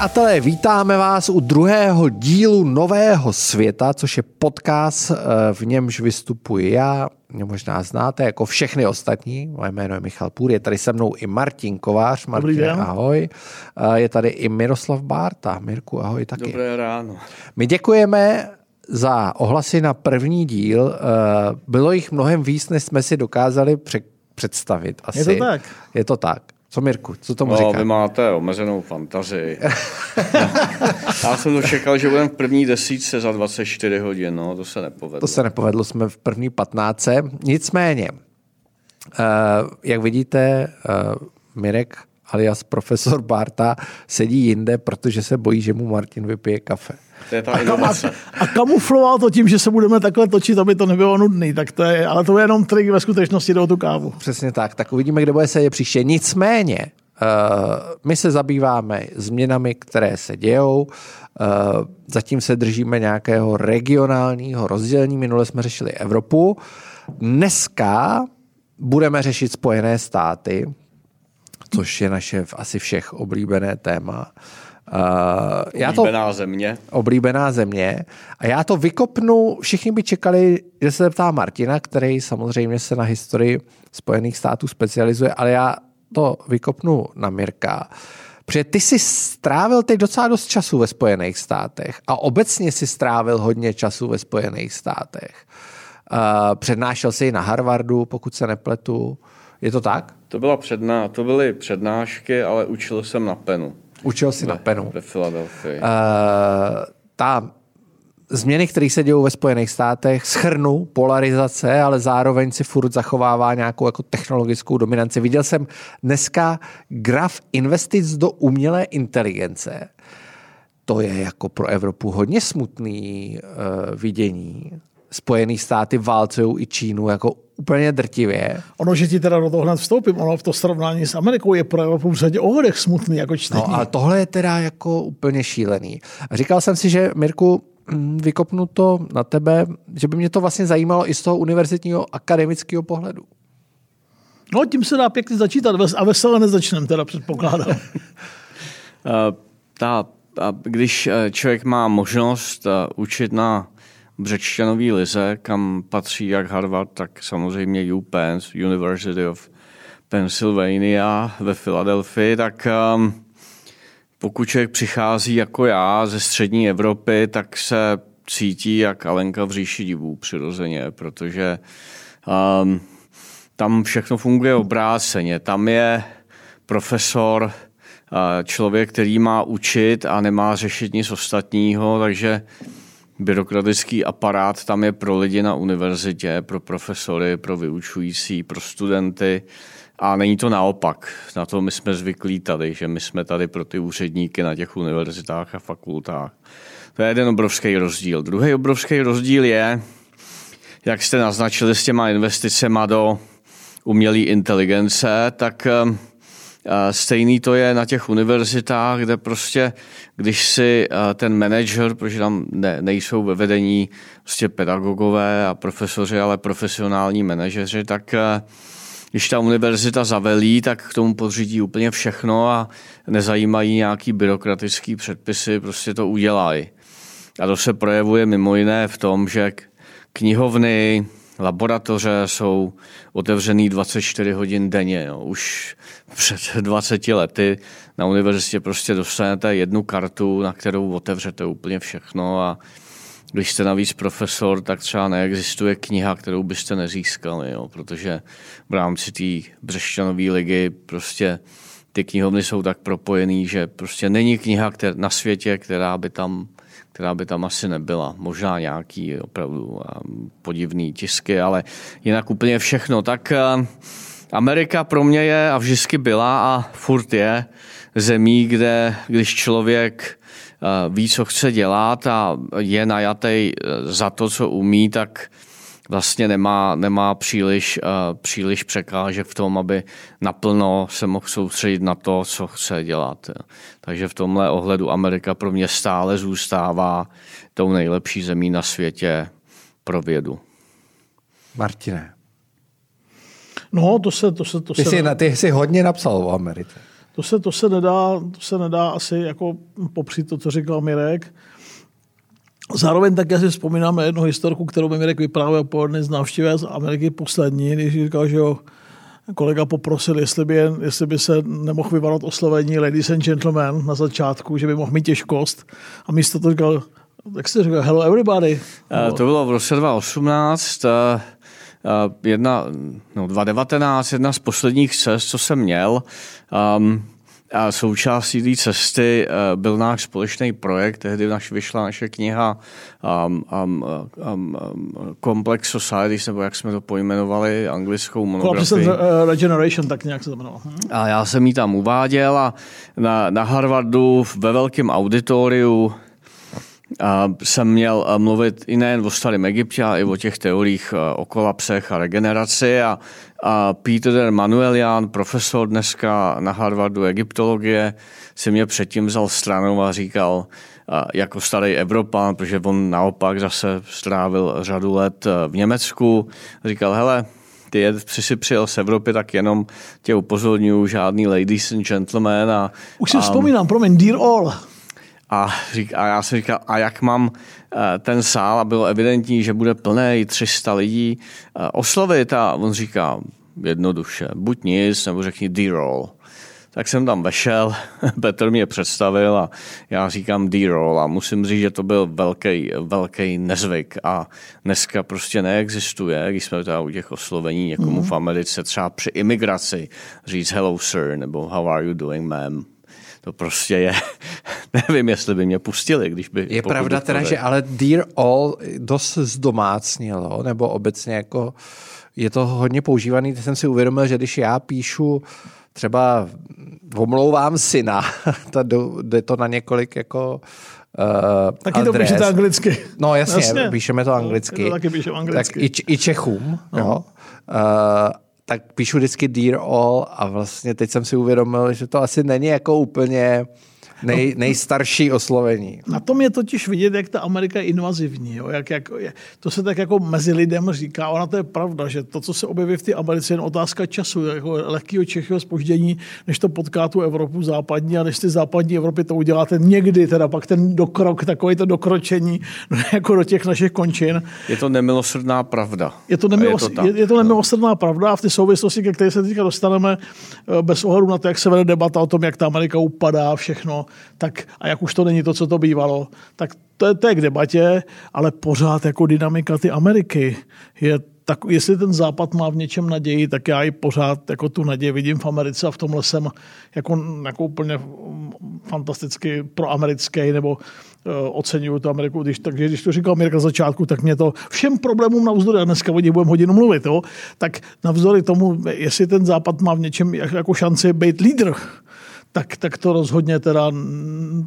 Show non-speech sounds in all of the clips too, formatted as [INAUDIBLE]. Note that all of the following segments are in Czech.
Přátelé, vítáme vás u druhého dílu Nového světa, což je podcast, eh, v němž vystupuji já, mě možná znáte, jako všechny ostatní. Moje jméno je Michal Půr, je tady se mnou i Martin Kovář. Martin, ahoj. Eh, je tady i Miroslav Bárta. Mirku, ahoj taky. Dobré ráno. My děkujeme za ohlasy na první díl. Eh, bylo jich mnohem víc, než jsme si dokázali představit. Asi. Je to tak? Je to tak. Co Mirku, co tomu no, říká? Vy máte omezenou fantazii. [LAUGHS] Já jsem to čekal, že budeme v první desítce za 24 hodin, no, to se nepovedlo. To se nepovedlo, jsme v první patnáce. Nicméně, uh, jak vidíte, uh, Mirek alias profesor Barta sedí jinde, protože se bojí, že mu Martin vypije kafe. To je ta a, kam, a, a kamufloval to tím, že se budeme takhle točit, aby to nebylo nudný. Tak to je, ale to je jenom trik ve skutečnosti do tu kávu. Přesně tak. Tak uvidíme, kde bude sedět příště. Nicméně, uh, my se zabýváme změnami, které se dějou. Uh, zatím se držíme nějakého regionálního rozdělení. Minule jsme řešili Evropu. Dneska budeme řešit Spojené státy, což je naše asi všech oblíbené téma. Uh, já to, oblíbená země. Oblíbená země. A já to vykopnu, všichni by čekali, že se zeptá Martina, který samozřejmě se na historii Spojených států specializuje, ale já to vykopnu na Mirka. Protože ty jsi strávil teď docela dost času ve Spojených státech a obecně si strávil hodně času ve Spojených státech. Uh, přednášel jsi na Harvardu, pokud se nepletu. Je to tak? To, byla předná, to byly přednášky, ale učil jsem na penu. Učil ve, na penu. Ve Filadelfii. Uh, ta změny, které se dějou ve Spojených státech, schrnu polarizace, ale zároveň si furt zachovává nějakou jako technologickou dominanci. Viděl jsem dneska graf investic do umělé inteligence. To je jako pro Evropu hodně smutný uh, vidění. Spojené státy válcují i Čínu jako úplně drtivě. Ono, že ti teda do toho hned vstoupím, ono v to srovnání s Amerikou je pro Evropu v řadě ohledech smutný jako čtení. No a tohle je teda jako úplně šílený. A říkal jsem si, že Mirku, mm, vykopnu to na tebe, že by mě to vlastně zajímalo i z toho univerzitního akademického pohledu. No, tím se dá pěkně začít a veselé nezačneme, teda předpokládám. uh, [LAUGHS] ta, a když eh, člověk má možnost uh, učit na Břečťanový lize, kam patří jak Harvard, tak samozřejmě UPenn, University of Pennsylvania ve Filadelfii, tak um, pokud člověk přichází jako já ze střední Evropy, tak se cítí jak Alenka v říši divů přirozeně, protože um, tam všechno funguje obráceně. Tam je profesor, uh, člověk, který má učit a nemá řešit nic ostatního, takže byrokratický aparát tam je pro lidi na univerzitě, pro profesory, pro vyučující, pro studenty. A není to naopak. Na to my jsme zvyklí tady, že my jsme tady pro ty úředníky na těch univerzitách a fakultách. To je jeden obrovský rozdíl. Druhý obrovský rozdíl je, jak jste naznačili s těma investicema do umělé inteligence, tak eh, Stejný to je na těch univerzitách, kde prostě, když si ten manager, protože tam ne, nejsou ve vedení prostě pedagogové a profesoři, ale profesionální manažeři, tak když ta univerzita zavelí, tak k tomu podřídí úplně všechno a nezajímají nějaký byrokratický předpisy, prostě to udělají. A to se projevuje mimo jiné v tom, že knihovny, laboratoře jsou otevřený 24 hodin denně. Jo. Už před 20 lety na univerzitě prostě dostanete jednu kartu, na kterou otevřete úplně všechno a když jste navíc profesor, tak třeba neexistuje kniha, kterou byste nezískali, jo, protože v rámci té Břešťanové ligy prostě ty knihovny jsou tak propojený, že prostě není kniha na světě, která by tam která by tam asi nebyla. Možná nějaký opravdu podivný tisky, ale jinak úplně všechno. Tak Amerika pro mě je a vždycky byla a furt je zemí, kde když člověk ví, co chce dělat a je najatý e, za to, co umí, tak vlastně nemá, nemá příliš, uh, příliš překážek v tom, aby naplno se mohl soustředit na to, co chce dělat. Takže v tomhle ohledu Amerika pro mě stále zůstává tou nejlepší zemí na světě pro vědu. Martine. No, to se... To se, to ty, se... Jsi, ty jsi hodně napsal o Americe. To se, to se, nedá, to se nedá asi jako popřít to, co říkal Mirek. Zároveň také si vzpomínám na jednu historku, kterou mi Mirek vyprávěl po jedné z návštěvy z Ameriky poslední, když říkal, že jo, kolega poprosil, jestli by, jestli by se nemohl vyvarovat oslovení ladies and gentlemen na začátku, že by mohl mít těžkost. A místo to říkal, jak jste říkal, hello everybody. Uh, to bylo v roce 2018. Uh, jedna, no 2019, jedna z posledních cest, co jsem měl. Um, a součástí té cesty eh, byl náš společný projekt, tehdy naš, vyšla naše kniha um, um, um, um, Complex Societies, nebo jak jsme to pojmenovali, anglickou monografii. uh, Regeneration, tak nějak se to jmenovalo. Hm. A já jsem ji tam uváděl a na, na Harvardu ve velkém auditoriu a jsem měl eh, mluvit i nejen o starém Egyptě, ale i o těch teoriích eh, o kolapsech a regeneraci. A, a Peter Manuelian, profesor dneska na Harvardu egyptologie, si mě předtím vzal stranou a říkal, jako starý Evropan, protože on naopak zase strávil řadu let eh, v Německu, říkal, hele, ty je, si přijel z Evropy, tak jenom tě upozorňuju, žádný ladies and gentlemen. A, Už si a, vzpomínám, promiň, dear all. A, řík, a já jsem říkal, a jak mám eh, ten sál, a bylo evidentní, že bude plný 300 lidí, eh, oslovit a on říká jednoduše, buď nic, nebo řekni D-roll. Tak jsem tam vešel, [LAUGHS] Petr mě představil a já říkám D-roll a musím říct, že to byl velký, velký nezvyk a dneska prostě neexistuje, když jsme tady u těch oslovení někomu mm. v Americe, třeba při imigraci říct hello sir nebo how are you doing ma'am to prostě je, [LAUGHS] nevím, jestli by mě pustili, když by... Je pravda teda, že ale Dear All dost zdomácnilo, nebo obecně jako je to hodně používaný, teď jsem si uvědomil, že když já píšu třeba omlouvám syna, [LAUGHS] to jde to na několik jako Uh, taky adres. to píšete anglicky. No jasně, jasně. píšeme to anglicky. No, to taky píšeme anglicky. Tak i, i Čechům. No. Jo. Uh, tak píšu vždycky Dear All a vlastně teď jsem si uvědomil, že to asi není jako úplně nej, nejstarší oslovení. Na tom je totiž vidět, jak ta Amerika je invazivní. Jo? Jak, jak, je, to se tak jako mezi lidem říká. Ona to je pravda, že to, co se objeví v té Americe, je jen otázka času, jako lehkého čechého spoždění, než to potká tu Evropu západní a než ty západní Evropy to uděláte někdy, teda pak ten dokrok, takový to dokročení [LAUGHS] jako do těch našich končin. Je to nemilosrdná pravda. Je to, nemilos, je to, je, je to nemilosrdná pravda a v té souvislosti, ke které se teďka dostaneme, eh, bez ohledu na to, jak se vede debata o tom, jak ta Amerika upadá, všechno, tak a jak už to není to, co to bývalo, tak to je, to je k debatě, ale pořád jako dynamika ty Ameriky je tak jestli ten západ má v něčem naději, tak já i pořád jako tu naději vidím v Americe a v tomhle jsem jako, jako úplně fantasticky proamerický nebo uh, oceňuju tu Ameriku. Když, takže když to říkal Mirka začátku, tak mě to všem problémům navzdory, a dneska o nich budeme hodinu mluvit, jo, tak navzdory tomu, jestli ten západ má v něčem jako šanci být lídr, tak, tak to rozhodně teda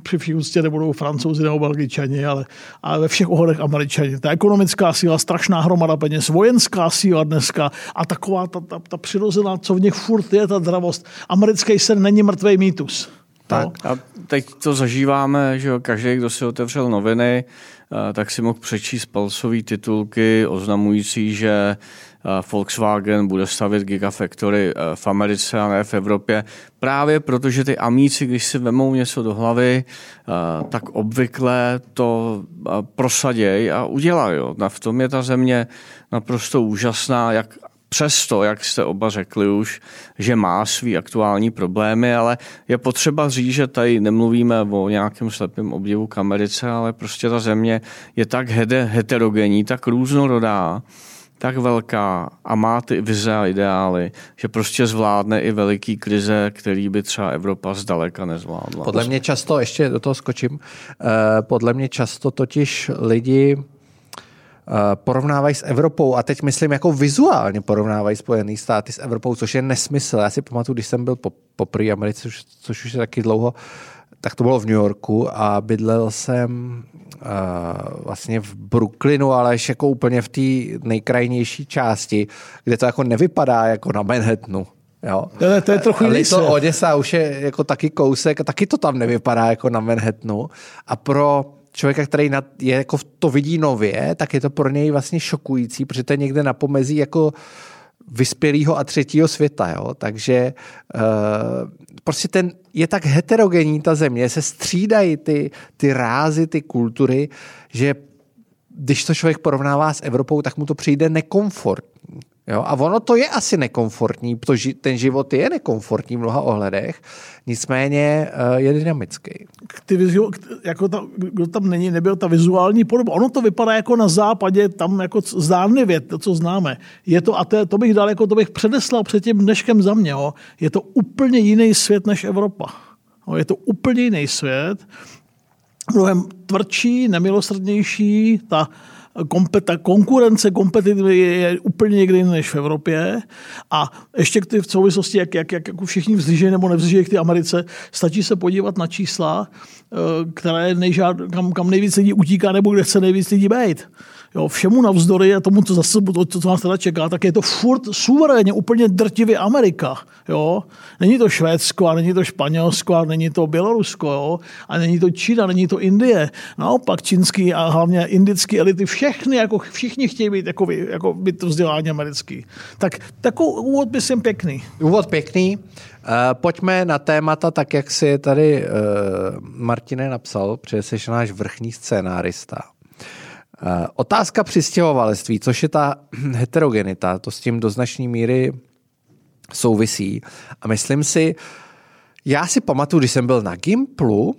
při vší úctě nebudou francouzi nebo belgičani, ale, ale ve všech ohledech američani. Ta ekonomická síla, strašná hromada peněz, vojenská síla dneska a taková ta, ta, ta přirozená, co v nich furt je, ta dravost. Americký sen není mrtvý mýtus. Tak. No. A teď to zažíváme, že každý, kdo si otevřel noviny, eh, tak si mohl přečíst palcové titulky oznamující, že Volkswagen bude stavět gigafactory eh, v Americe a ne v Evropě. Právě protože ty amíci, když si vemou něco do hlavy, eh, tak obvykle to eh, prosadějí a udělají. V tom je ta země naprosto úžasná, jak přesto, jak jste oba řekli už, že má svý aktuální problémy, ale je potřeba říct, že tady nemluvíme o nějakém slepém obdivu k Americe, ale prostě ta země je tak heterogenní, tak různorodá, tak velká a má ty vize a ideály, že prostě zvládne i veliký krize, který by třeba Evropa zdaleka nezvládla. Podle mě často, ještě do toho skočím, eh, podle mě často totiž lidi eh, porovnávají s Evropou a teď myslím jako vizuálně porovnávají Spojené státy s Evropou, což je nesmysl. Já si pamatuju, když jsem byl po, Americe, což už je taky dlouho, tak to bylo v New Yorku a bydlel jsem vlastně v Brooklynu, ale ještě jako úplně v té nejkrajnější části, kde to jako nevypadá jako na Manhattanu. Jo. To, to je trochu jiný to Oděsa už je jako taky kousek a taky to tam nevypadá jako na Manhattanu. A pro člověka, který je jako to vidí nově, tak je to pro něj vlastně šokující, protože to je někde na pomezí jako vyspělého a třetího světa. Jo? Takže uh, prostě ten, je tak heterogenní ta země, se střídají ty, ty rázy, ty kultury, že když to člověk porovnává s Evropou, tak mu to přijde nekomfortní. Jo? A ono to je asi nekomfortní, protože ten život je nekomfortní v mnoha ohledech, nicméně uh, je dynamický. Ty vizu, jako ta, kdo tam není, nebyl ta vizuální podoba. Ono to vypadá jako na západě, tam jako zdánlivě, to, co známe. Je to, a to, to bych dal, jako to bych předeslal před tím dneškem za mě. Jo. Je to úplně jiný svět než Evropa. Jo. Je to úplně jiný svět mnohem tvrdší, nemilosrdnější, ta, ta konkurence kompetitivy je úplně někde jiné než v Evropě. A ještě k ty v souvislosti, jak, jak, jak, jak všichni vzlížejí nebo nevzlížejí k té Americe, stačí se podívat na čísla, eh, které nejžád, kam, kam nejvíc lidí utíká nebo kde chce nejvíc lidí být jo, všemu navzdory a tomu, co zase to, co nás teda čeká, tak je to furt suverénně, úplně drtivě Amerika. Jo? Není to Švédsko, a není to Španělsko, a není to Bělorusko, jo? a není to Čína, není to Indie. Naopak čínský a hlavně indický elity, všechny, jako všichni chtějí být, jako, jako být to vzdělání americký. Tak takový úvod by jsem pěkný. Úvod pěkný. Uh, pojďme na témata, tak jak si tady uh, Martine napsal, protože jsi náš vrchní scénárista. Eh, otázka přistěhovalectví, což je ta [CLEARS THROAT] heterogenita, to s tím do značné míry souvisí. A myslím si, já si pamatuju, když jsem byl na Gimplu,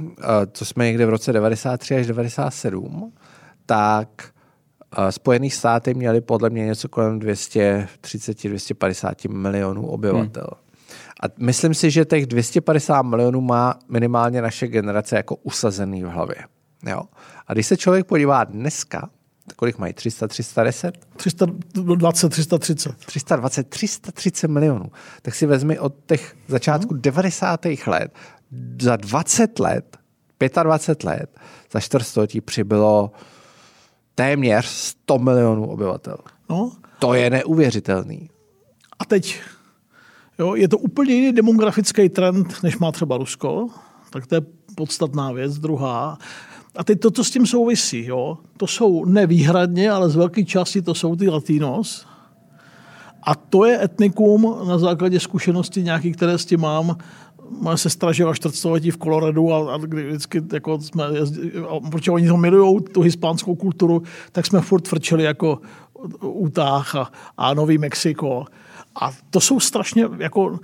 eh, jsme někde v roce 93 až 97, tak eh, Spojené státy měly podle mě něco kolem 230-250 milionů obyvatel. Hmm. A myslím si, že těch 250 milionů má minimálně naše generace jako usazený v hlavě. Jo? A když se člověk podívá dneska, kolik mají? 300, 310? 320, 330. 320, 330 milionů. Tak si vezmi od těch začátku hmm. 90. let, za 20 let, 25 let, za čtvrtstoletí přibylo téměř 100 milionů obyvatel. No. To je neuvěřitelný. A teď jo, je to úplně jiný demografický trend, než má třeba Rusko, tak to je podstatná věc. Druhá, a teď to, co s tím souvisí, jo, to jsou nevýhradně, ale z velké části to jsou ty latinos. A to je etnikum na základě zkušenosti nějaký, které s tím mám. Moje sestra žila čtvrtstoletí v Koloradu a, a kdy vždycky jako jsme jezdili, protože oni to milují, tu hispánskou kulturu, tak jsme furt frčeli jako Utah a, a Nový Mexiko. A to jsou strašně jako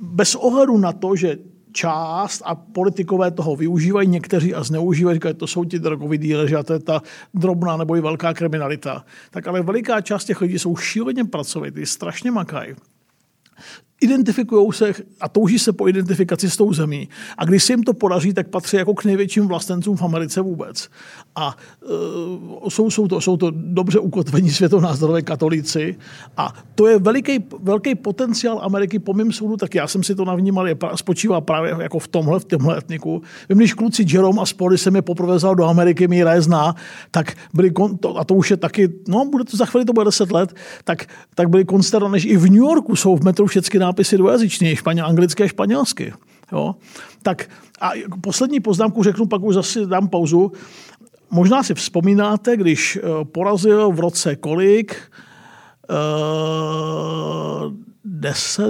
bez ohledu na to, že část a politikové toho využívají, někteří a zneužívají, říkají, to jsou ti drogoví díleři a to je ta drobná nebo i velká kriminalita. Tak ale veliká část těch lidí jsou šíleně pracovitý, strašně makají identifikují se a touží se po identifikaci s tou zemí. A když se jim to podaří, tak patří jako k největším vlastencům v Americe vůbec. A uh, jsou, jsou, to, jsou to dobře ukotvení světonázorové katolíci. A to je veliký, velký potenciál Ameriky po mém soudu, tak já jsem si to navnímal, je, spočívá právě jako v tomhle, v tomhle etniku. Vím, když kluci Jerome a Spory se mi poprvé do Ameriky, míra je zná, tak byli, to, a to už je taky, no bude to za chvíli, to bude 10 let, tak, tak byli konsternovaní, že i v New Yorku jsou v metru všechny nápisy dvojazyčný, španěl, anglické a španělsky. Jo? Tak a poslední poznámku řeknu, pak už zase dám pauzu. Možná si vzpomínáte, když eh, porazil v roce kolik? Uh, 10,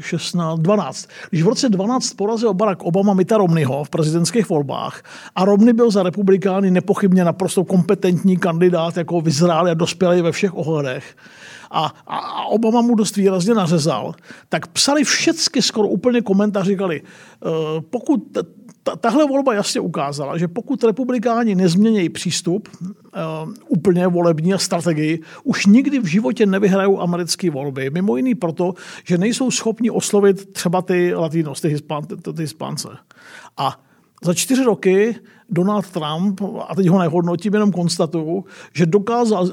16, 12. Když v roce 12 porazil Barack Obama Mita Romneyho v prezidentských volbách a Romney byl za republikány nepochybně naprosto kompetentní kandidát, jako vyzrálý a dospělý ve všech ohledech, a, a, Obama mu dost výrazně nařezal, tak psali všechny skoro úplně komentář, říkali, uh, pokud ta, tahle volba jasně ukázala, že pokud republikáni nezměnějí přístup uh, úplně volební a strategii, už nikdy v životě nevyhrajou americké volby. Mimo jiný proto, že nejsou schopni oslovit třeba ty latinos, ty, hispán, ty, ty hispánce. A za čtyři roky Donald Trump, a teď ho nehodnotím, jenom konstatuju, že dokázal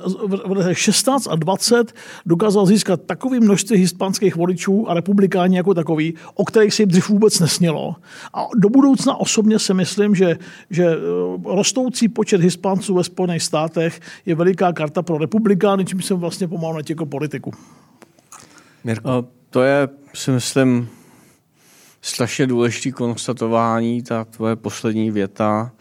v 16 a 20 dokázal získat takové množství hispánských voličů a republikáni jako takový, o kterých si dřív vůbec nesnělo. A do budoucna osobně si myslím, že, že eh, rostoucí počet hispánců ve Spojených státech je veliká karta pro republikány, čím jsem vlastně pomalu na těko politiku. Mirko. To je, si myslím, strašně důležité konstatování, ta tvoje poslední věta.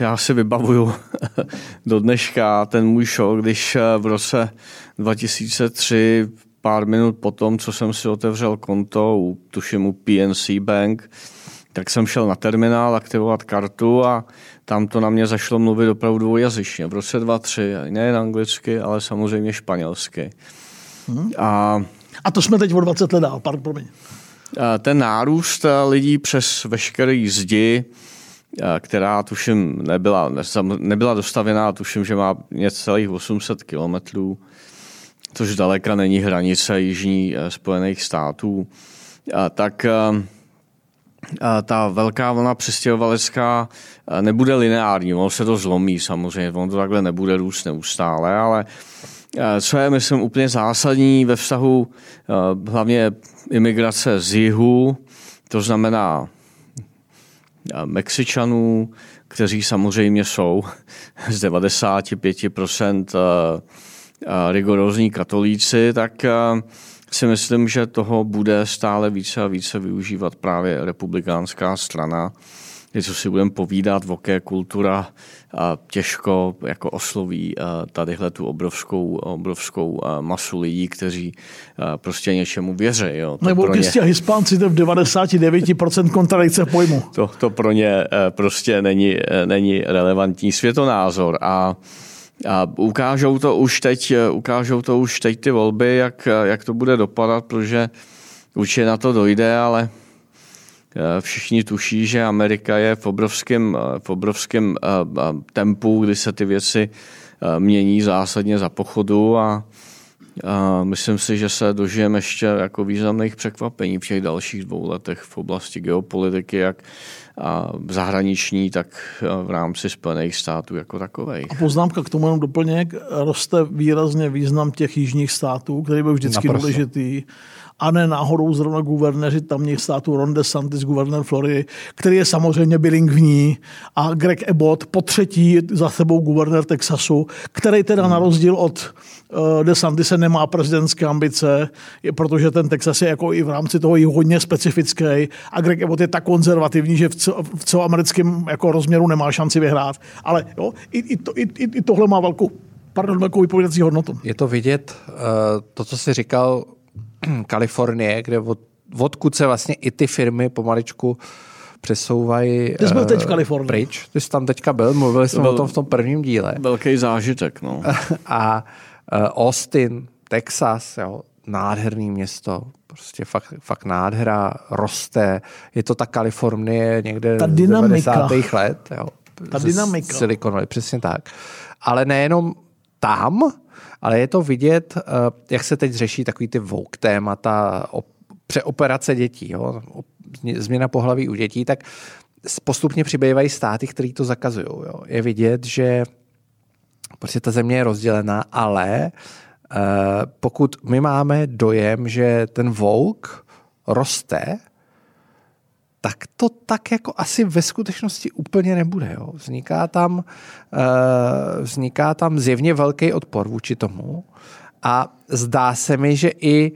Já si vybavuju [LAUGHS] do dneška ten můj show, když v roce 2003 pár minut potom, co jsem si otevřel konto, u, tuším u PNC Bank, tak jsem šel na terminál aktivovat kartu a tam to na mě zašlo mluvit opravdu dvojjazyčně. V roce 2-3, nejen anglicky, ale samozřejmě španělsky. Hmm. A, a to jsme teď o 20 let dál, pardon, promiň. Ten nárůst lidí přes veškeré zdi, která tuším nebyla, nebyla dostavěná, tuším, že má necelých 800 kilometrů, což daleka není hranice jižní eh, Spojených států, tak eh, ta velká vlna přistěhovalecká eh, nebude lineární, ono se to zlomí samozřejmě, ono to takhle nebude růst neustále, ale co je, myslím, úplně zásadní ve vztahu hlavně imigrace z jihu, to znamená Mexičanů, kteří samozřejmě jsou z 95% rigorózní katolíci, tak si myslím, že toho bude stále více a více využívat právě republikánská strana. Co si budeme povídat, voké kultura těžko jako osloví tadyhle tu obrovskou, obrovskou masu lidí, kteří prostě něčemu věří. Jo. To Nebo ně... a Hispánci to v 99% kontradikce pojmu. To, to pro ně prostě není, není relevantní světonázor. A a ukážou to už teď, ukážou to už teď ty volby, jak, jak to bude dopadat, protože určitě na to dojde, ale všichni tuší, že Amerika je v obrovském, v obrovském eh, eh, tempu, kdy se ty věci mění zásadně za pochodu a, a myslím si, že se dožijeme ještě jako významných překvapení v těch dalších dvou letech v oblasti geopolitiky, jak a zahraniční, tak v rámci Spojených států jako takovej. A poznámka k tomu jenom doplněk, roste výrazně význam těch jižních států, který byl vždycky Naprosto. důležitý a ne náhodou zrovna guvernéři tamních států Ron DeSantis, guvernér Floridy, který je samozřejmě bilingvní a Greg Abbott po třetí za sebou guvernér Texasu, který teda na rozdíl od uh, DeSantise nemá prezidentské ambice, protože ten Texas je jako i v rámci toho i hodně specifický a Greg Abbott je tak konzervativní, že v, celoamerickém jako rozměru nemá šanci vyhrát. Ale jo, i, i, to, i, i tohle má velkou pardon, velkou vypovědací hodnotu. Je to vidět, uh, to, co jsi říkal, [CLEARS THROAT] Kalifornie, kde od, odkud se vlastně i ty firmy pomaličku přesouvají Ty jsi byl teď v Kalifornii. Pryč. Ty jsi tam teďka byl, mluvili jsme byl o tom v tom prvním díle. Velký zážitek, no. [LAUGHS] A uh, Austin, Texas, jo, nádherný město, prostě fakt, fakt nádhera, roste. Je to ta Kalifornie někde ta dynamika. 90. let. Jo, ta dynamika. Silicon přesně tak. Ale nejenom tam, ale je to vidět, eh, jak se teď řeší takový ty vouk témata, přeoperace dětí, jo, změna pohlaví u dětí, tak postupně přibývají státy, které to zakazují. Jo. Je vidět, že prostě ta země je rozdělená, ale uh, pokud my máme dojem, že ten vouk roste, tak to tak jako asi ve skutečnosti úplně nebude. Jo. Vzniká, tam, uh, vzniká tam zjevně velký odpor vůči tomu a zdá se mi, že i,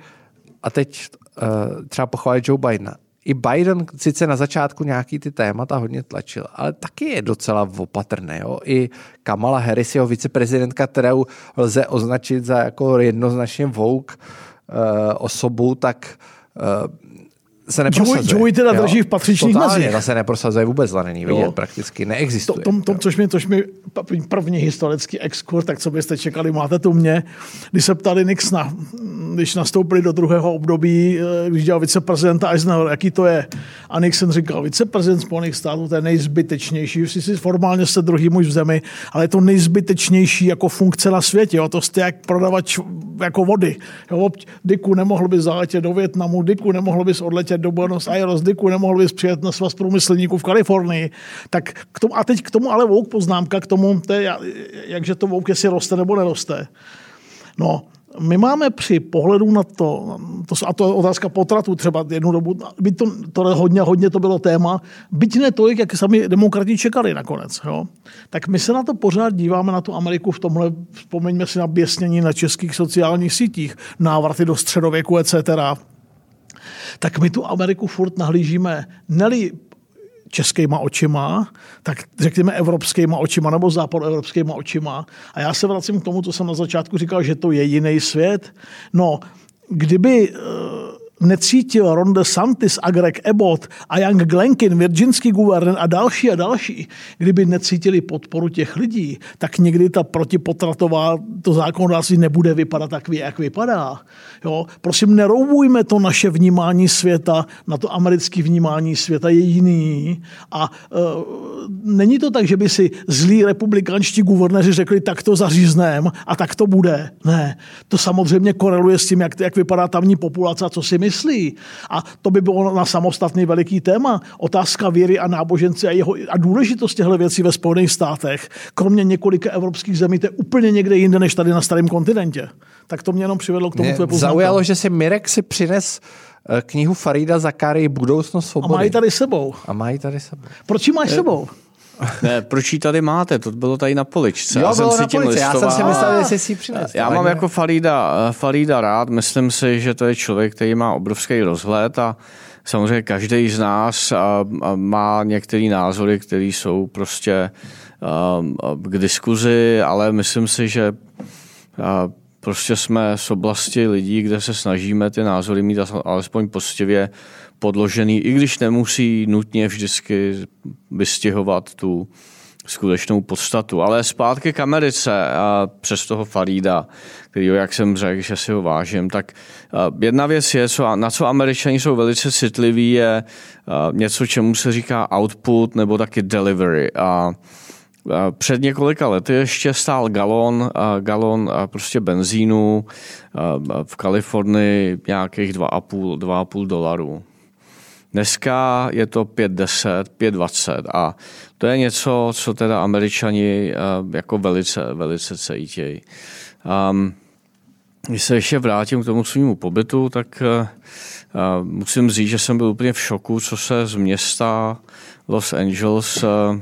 a teď uh, třeba pochválit Joe Bidena, i Biden sice na začátku nějaký ty témata hodně tlačil, ale taky je docela opatrný. Jo? I Kamala Harris, jeho viceprezidentka, kterou lze označit za jako jednoznačně vouk uh, osobu, tak uh, se neprosazuje. Joey, Joey teda drží v patřičných Totálně, mezích. se neprosazuje vůbec, zla není vidět, jo. prakticky neexistuje. To, tom, tom, což mi, což mi první historický exkurs, tak co byste čekali, máte tu mě, když se ptali Nixona, když nastoupili do druhého období, eh, když dělal viceprezidenta Eisenhower, jaký to je. A Nixon říkal, viceprezident Spojených států, to je nejzbytečnější, si, si formálně jste druhý muž v zemi, ale je to nejzbytečnější jako funkce na světě. Jo. To jste jak prodavač jako vody. Jo. Diku nemohl by zaletět do Větnamu, Diku nemohl bys odletět přijet do Buenos Aires, Diku, nemohl bys přijet na svaz průmyslníků v Kalifornii. Tak k tomu, a teď k tomu ale vouk poznámka, k tomu, to je, jakže to vouk, jestli roste nebo neroste. No, my máme při pohledu na to, to a to je otázka potratu třeba jednu dobu, byť to, to hodně, hodně to bylo téma, byť ne tolik, jak sami demokrati čekali nakonec. Jo? Tak my se na to pořád díváme, na tu Ameriku v tomhle, vzpomeňme si na běsnění na českých sociálních sítích, návraty do středověku, etc tak my tu Ameriku furt nahlížíme, neli českýma očima, tak řekněme evropskýma očima nebo západoevropskýma očima. A já se vracím k tomu, co jsem na začátku říkal, že to je jiný svět. No, kdyby uh, necítil Ron DeSantis a Greg Abbott a Young Glenkin, virginský guvernér a další a další, kdyby necítili podporu těch lidí, tak někdy ta protipotratová, to zákonodárství nebude vypadat tak, jak vypadá. Jo? Prosím, neroubujme to naše vnímání světa na to americké vnímání světa je jiný. A e, není to tak, že by si zlí republikanští guvernéři řekli, tak to zaříznem a tak to bude. Ne. To samozřejmě koreluje s tím, jak, jak vypadá tamní populace a co si myslí. A to by bylo na samostatný veliký téma. Otázka víry a náboženství a, jeho, a důležitost těchto věcí ve Spojených státech, kromě několika evropských zemí, to je úplně někde jinde než tady na starém kontinentě. Tak to mě jenom přivedlo k tomu poznámka. Zaujalo, že si Mirek si přines eh, knihu Farida Zakary Budoucnost svobody. A mají tady sebou. A mají tady sebou. Proč ji máš sebou? Ne, proč ji tady máte? To bylo tady na poličce. Jo, já jsem si na poličce. Já jsem si myslel, že jsi ji přines. Já mám jako Farida, Farida rád. Myslím si, že to je člověk, který má obrovský rozhled a samozřejmě každý z nás a, a má některé názory, které jsou prostě k diskuzi, ale myslím si, že a, prostě jsme z oblasti lidí, kde se snažíme ty názory mít alespoň poctivě podložený, i když nemusí nutně vždycky vystěhovat tu skutečnou podstatu. Ale zpátky k Americe a přes toho Farida, který, jak jsem řekl, že si ho vážím, tak jedna věc je, co, na co američani jsou velice citliví, je něco, čemu se říká output nebo taky delivery. A před několika lety ještě stál galon, galon prostě benzínu v Kalifornii nějakých 2,5, 2,5 dolarů. Dneska je to 5,10, 5,20 a to je něco, co teda američani jako velice, velice cítějí. Um, když se ještě vrátím k tomu svému pobytu, tak uh, musím říct, že jsem byl úplně v šoku, co se z města Los Angeles uh,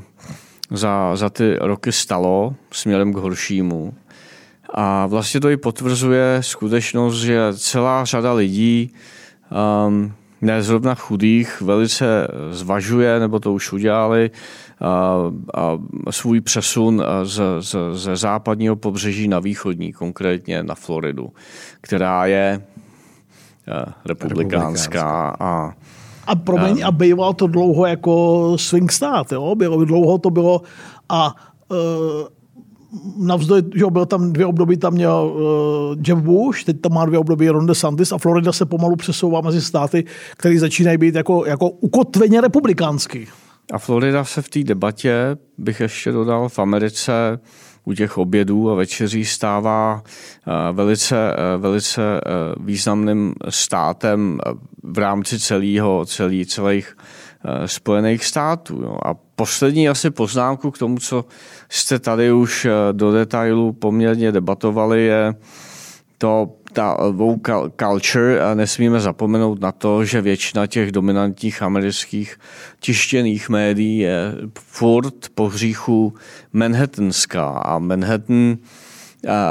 za, za ty roky stalo směrem k horšímu. A vlastně to i potvrzuje skutečnost, že celá řada lidí, um, ne zrovna chudých, velice zvažuje, nebo to už udělali, a, a svůj přesun z, z, ze západního pobřeží na východní, konkrétně na Floridu, která je republikánská a a promiň, a býval to dlouho jako swing stát, jo? Bylo, dlouho to bylo a uh, navzdory, že byl tam dvě období, tam měl uh, Jeff Bush, teď tam má dvě období Ron DeSantis a Florida se pomalu přesouvá mezi státy, které začínají být jako, jako ukotveně republikánský. A Florida se v té debatě, bych ještě dodal, v Americe u těch obědů a večeří stává eh, velice, eh, velice eh, významným státem v rámci celého, celý, celých Spojených států. A poslední asi poznámku k tomu, co jste tady už do detailu poměrně debatovali, je to ta woke culture a nesmíme zapomenout na to, že většina těch dominantních amerických tištěných médií je furt po hříchu Manhattanská a Manhattan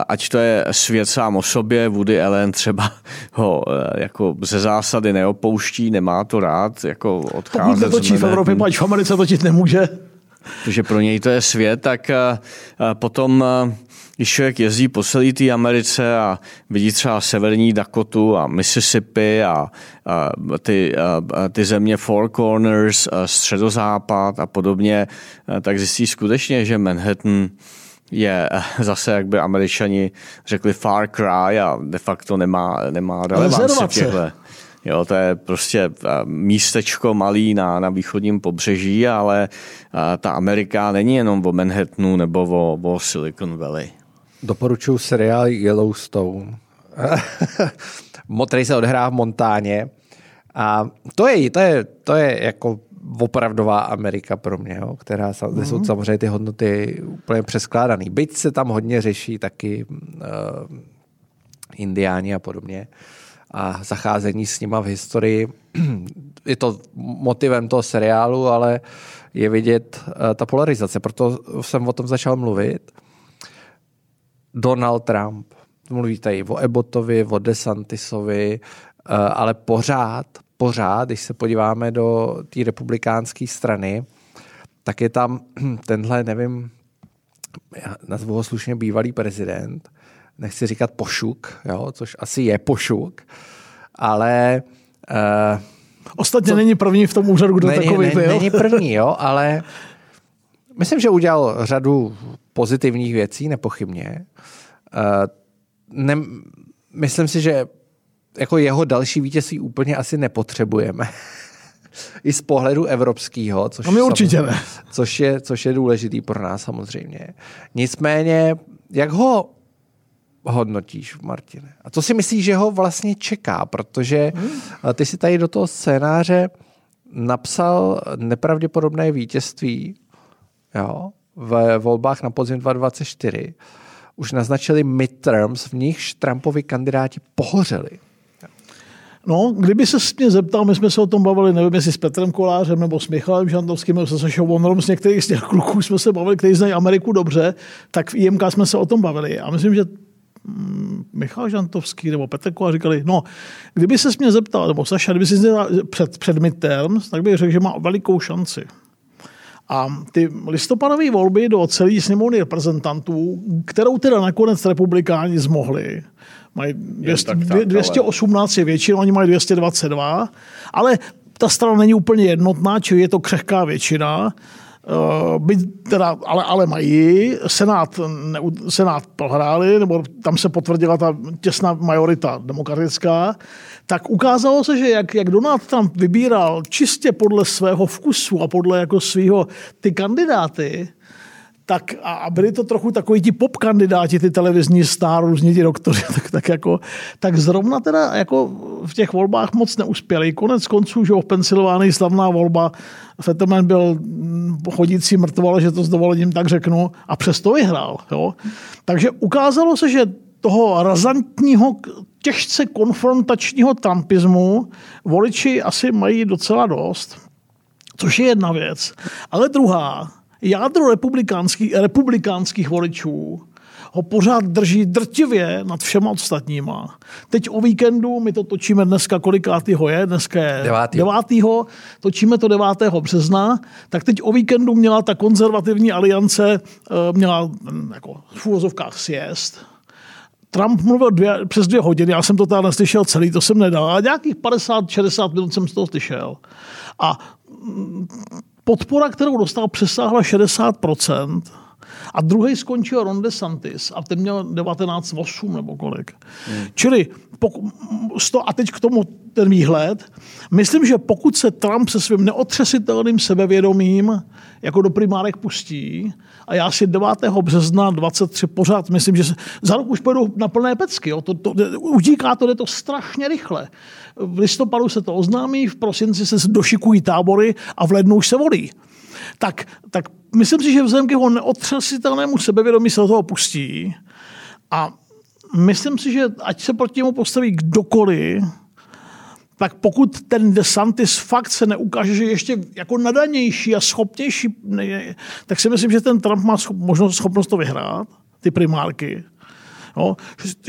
ať to je svět sám o sobě, Woody Allen třeba [LAUGHS] ho e, jako ze zásady neopouští, nemá to rád, jako odcházet Pokud netočí v Evropě, ať v Americe točit nemůže. Protože pro něj to je svět, tak potom když člověk jezdí po celé té Americe a vidí třeba severní Dakotu a Mississippi a, a, ty, a ty země Four Corners, a středozápad a podobně, tak zjistí skutečně, že Manhattan je zase, jak by američani řekli, far cry a de facto nemá, nemá relevanci v těchto. Jo, to je prostě místečko malý na, na východním pobřeží, ale ta Amerika není jenom o Manhattanu nebo o, o Silicon Valley. Doporučuji seriál Yellowstone, [LAUGHS] který se odhrá v Montáně. A to je, to je, to je jako opravdová Amerika pro mě, jo, která mm. jsou mhm. samozřejmě ty hodnoty úplně přeskládaný. Byť se tam hodně řeší taky uh, indiáni a podobně a zacházení s nima v historii. [CLEARS THROAT] je to motivem toho seriálu, ale je vidět uh, ta polarizace. Proto jsem o tom začal mluvit. Donald Trump. Mluví tady o Ebotovi, o DeSantisovi, eh, ale pořád pořád, když se podíváme do té republikánské strany, tak je tam [CLEARS THROAT] tenhle, nevím, nazvu ho slušně bývalý prezident, nechci říkat pošuk, jo, což asi je pošuk, ale... Uh, Ostatně co, není první v tom úřadu, kdo není, takový byl. Není první, jo, [LAUGHS] ale myslím, že udělal řadu pozitivních věcí, nepochybně. Uh, ne, myslím si, že jako jeho další vítězství úplně asi nepotřebujeme. [LAUGHS] I z pohledu evropského, což, no určitě ne. což, je, což je důležitý pro nás samozřejmě. Nicméně, jak ho hodnotíš, Martine? A co si myslíš, že ho vlastně čeká? Protože hmm. ty si tady do toho scénáře napsal nepravděpodobné vítězství jo, v volbách na podzim 2024. Už naznačili midterms, v nichž Trumpovi kandidáti pohořeli. No, kdyby se mě zeptal, my jsme se o tom bavili, nevím, jestli s Petrem Kolářem nebo s Michalem Žantovským nebo se Sašou Vonorom, s některých z těch kluků jsme se bavili, kteří znají Ameriku dobře, tak v IMK jsme se o tom bavili. A myslím, že Michal Žantovský nebo Petr Kolář říkali, no, kdyby se mě zeptal, nebo Saša, kdyby se před, před midterms, tak bych řekl, že má velikou šanci. A ty listopadové volby do celé sněmovny reprezentantů, kterou teda nakonec republikáni zmohli, mají 200, tak, tak, 218 je většina, oni mají 222, ale ta strana není úplně jednotná, čili je to křehká většina. Uh, byť teda, ale, ale mají, Senát, ne, Senát prohráli, nebo tam se potvrdila ta těsná majorita demokratická, tak ukázalo se, že jak, jak Donald Trump vybíral čistě podle svého vkusu a podle jako svého ty kandidáty, tak a byli to trochu takový ti pop kandidáti, ty televizní star, různí ti doktory, [LAUGHS] tak, tak, jako, tak zrovna teda jako v těch volbách moc neuspěli. Konec konců, že v Pensylvánii slavná volba, Fetterman byl chodící mrtval, že to s dovolením tak řeknu, a přesto vyhrál. Jo? Takže ukázalo se, že toho razantního, těžce konfrontačního trumpismu voliči asi mají docela dost, což je jedna věc. Ale druhá, jádro republikánských, republikánských voličů ho pořád drží drtivě nad všema ostatníma. Teď o víkendu, my to točíme dneska, kolikátýho je, dneska je devátýho. devátýho, točíme to 9. března, tak teď o víkendu měla ta konzervativní aliance, eh, měla hm, jako v úvozovkách sjezd, Trump mluvil dvě, přes dvě hodiny, já jsem to tady neslyšel celý, to jsem nedal, ale nějakých 50-60 minut jsem z toho slyšel. A hm, podpora, kterou dostal, přesáhla 60%. A druhý skončil Ron DeSantis a ten měl 19,8 nebo kolik. Hmm. Čili poku, a teď k tomu ten výhled. Myslím, že pokud se Trump se svým neotřesitelným sebevědomím jako do primárek pustí, a já si 9. března 23 pořád myslím, že se, za rok už pojedu na plné pecky. Jo. To, to, utíká to, jde to strašně rychle. V listopadu se to oznámí, v prosinci se došikují tábory a v lednu už se volí. Tak, tak myslím si, že vzhledem k jeho neotřesitelnému sebevědomí se toho pustí a myslím si, že ať se proti němu postaví kdokoliv, tak pokud ten DeSantis fakt se neukáže, že ještě jako nadanější a schopnější, tak si myslím, že ten Trump má možnost, schopnost to vyhrát, ty primárky. No,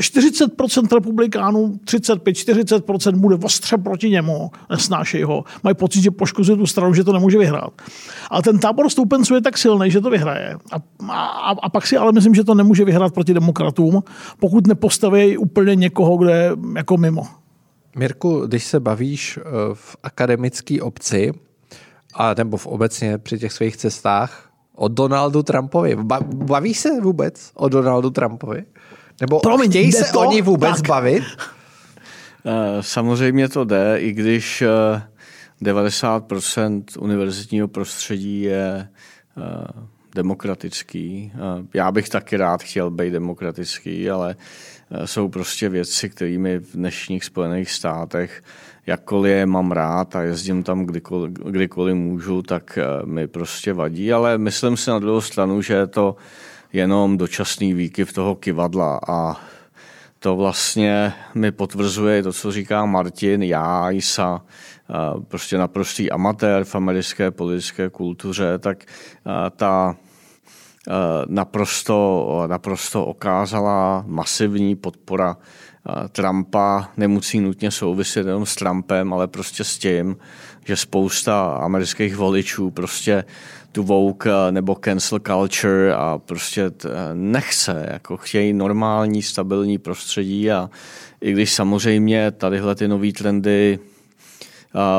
40% republikánů, 35-40% bude ostře proti němu, nesnášejí ho. Mají pocit, že poškozuje tu stranu, že to nemůže vyhrát. Ale ten tábor stoupenců je tak silný, že to vyhraje. A, a, a pak si ale myslím, že to nemůže vyhrát proti demokratům, pokud nepostaví úplně někoho, kde je jako mimo. Mirku, když se bavíš eh, v akademické obci, a nebo v obecně při těch svých cestách o Donaldu Trumpovi, bavíš se vůbec o Donaldu Trumpovi? Nebo Promiň, chtějí se to? oni vůbec tak. bavit? Eh, samozřejmě to jde, i když 90% eh, univerzitního prostředí je demokratický. Já bych taky rád chtěl být demokratický, ale jsou prostě věci, kterými v dnešních Spojených státech, jakkoliv je mám rád a jezdím tam kdykoliv, kdykoliv můžu, tak mi prostě vadí, ale myslím si na druhou stranu, že je to jenom dočasný výkyv toho kivadla. A to vlastně mi potvrzuje to, co říká Martin, já, Isa, prostě naprostý amatér v americké politické kultuře, tak ta naprosto, naprosto okázala masivní podpora Trumpa nemusí nutně souviset jenom s Trumpem, ale prostě s tím, že spousta amerických voličů prostě tu woke nebo cancel culture a prostě nechce, jako chtějí normální, stabilní prostředí a i když samozřejmě tadyhle ty nové trendy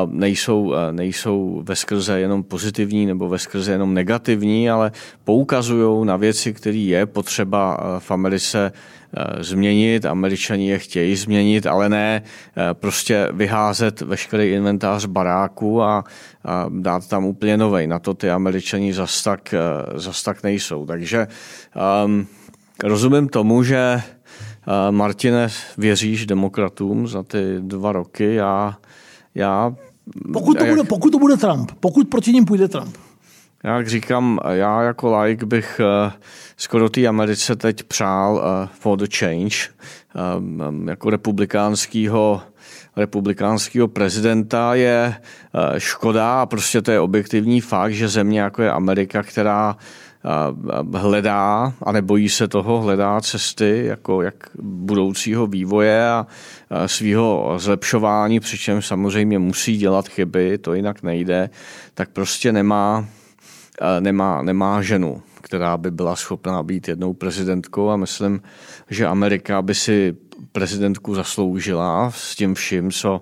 nejsou, nejsou ve skrze jenom pozitivní nebo ve skrze jenom negativní, ale poukazují na věci, které je potřeba v Americe změnit. Američani je chtějí změnit, ale ne prostě vyházet veškerý inventář baráku a, a dát tam úplně novej. Na to ty Američani zas tak, zas tak nejsou. Takže um, rozumím tomu, že Martine, věříš demokratům za ty dva roky? Já já, pokud, to jak, bude, pokud to bude Trump, pokud proti ním půjde Trump. Jak říkám, já jako like bych uh, skoro té Americe teď přál uh, for the change um, jako republikánského republikánského prezidenta je škoda a prostě to je objektivní fakt, že země jako je Amerika, která hledá a nebojí se toho, hledá cesty jako jak budoucího vývoje a svého zlepšování, přičemž samozřejmě musí dělat chyby, to jinak nejde, tak prostě nemá, nemá, nemá ženu, která by byla schopná být jednou prezidentkou a myslím, že Amerika by si prezidentku zasloužila s tím vším, co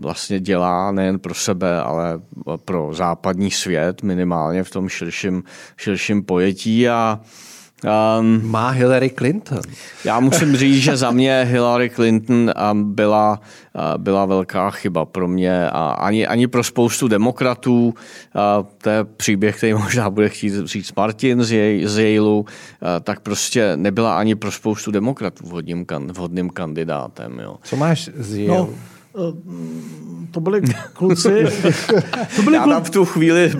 vlastně dělá nejen pro sebe, ale pro západní svět, minimálně v tom širším, širším pojetí a Um, Má Hillary Clinton. Já musím říct, že za mě Hillary Clinton byla, byla velká chyba pro mě a ani, ani pro spoustu demokratů. To je příběh, který možná bude chtít říct Martin z, jej, z Yaleu, tak prostě nebyla ani pro spoustu demokratů vhodným, vhodným kandidátem. Jo. Co máš z Yale? No to byli kluci. [LAUGHS] to byli Já tam v tu chvíli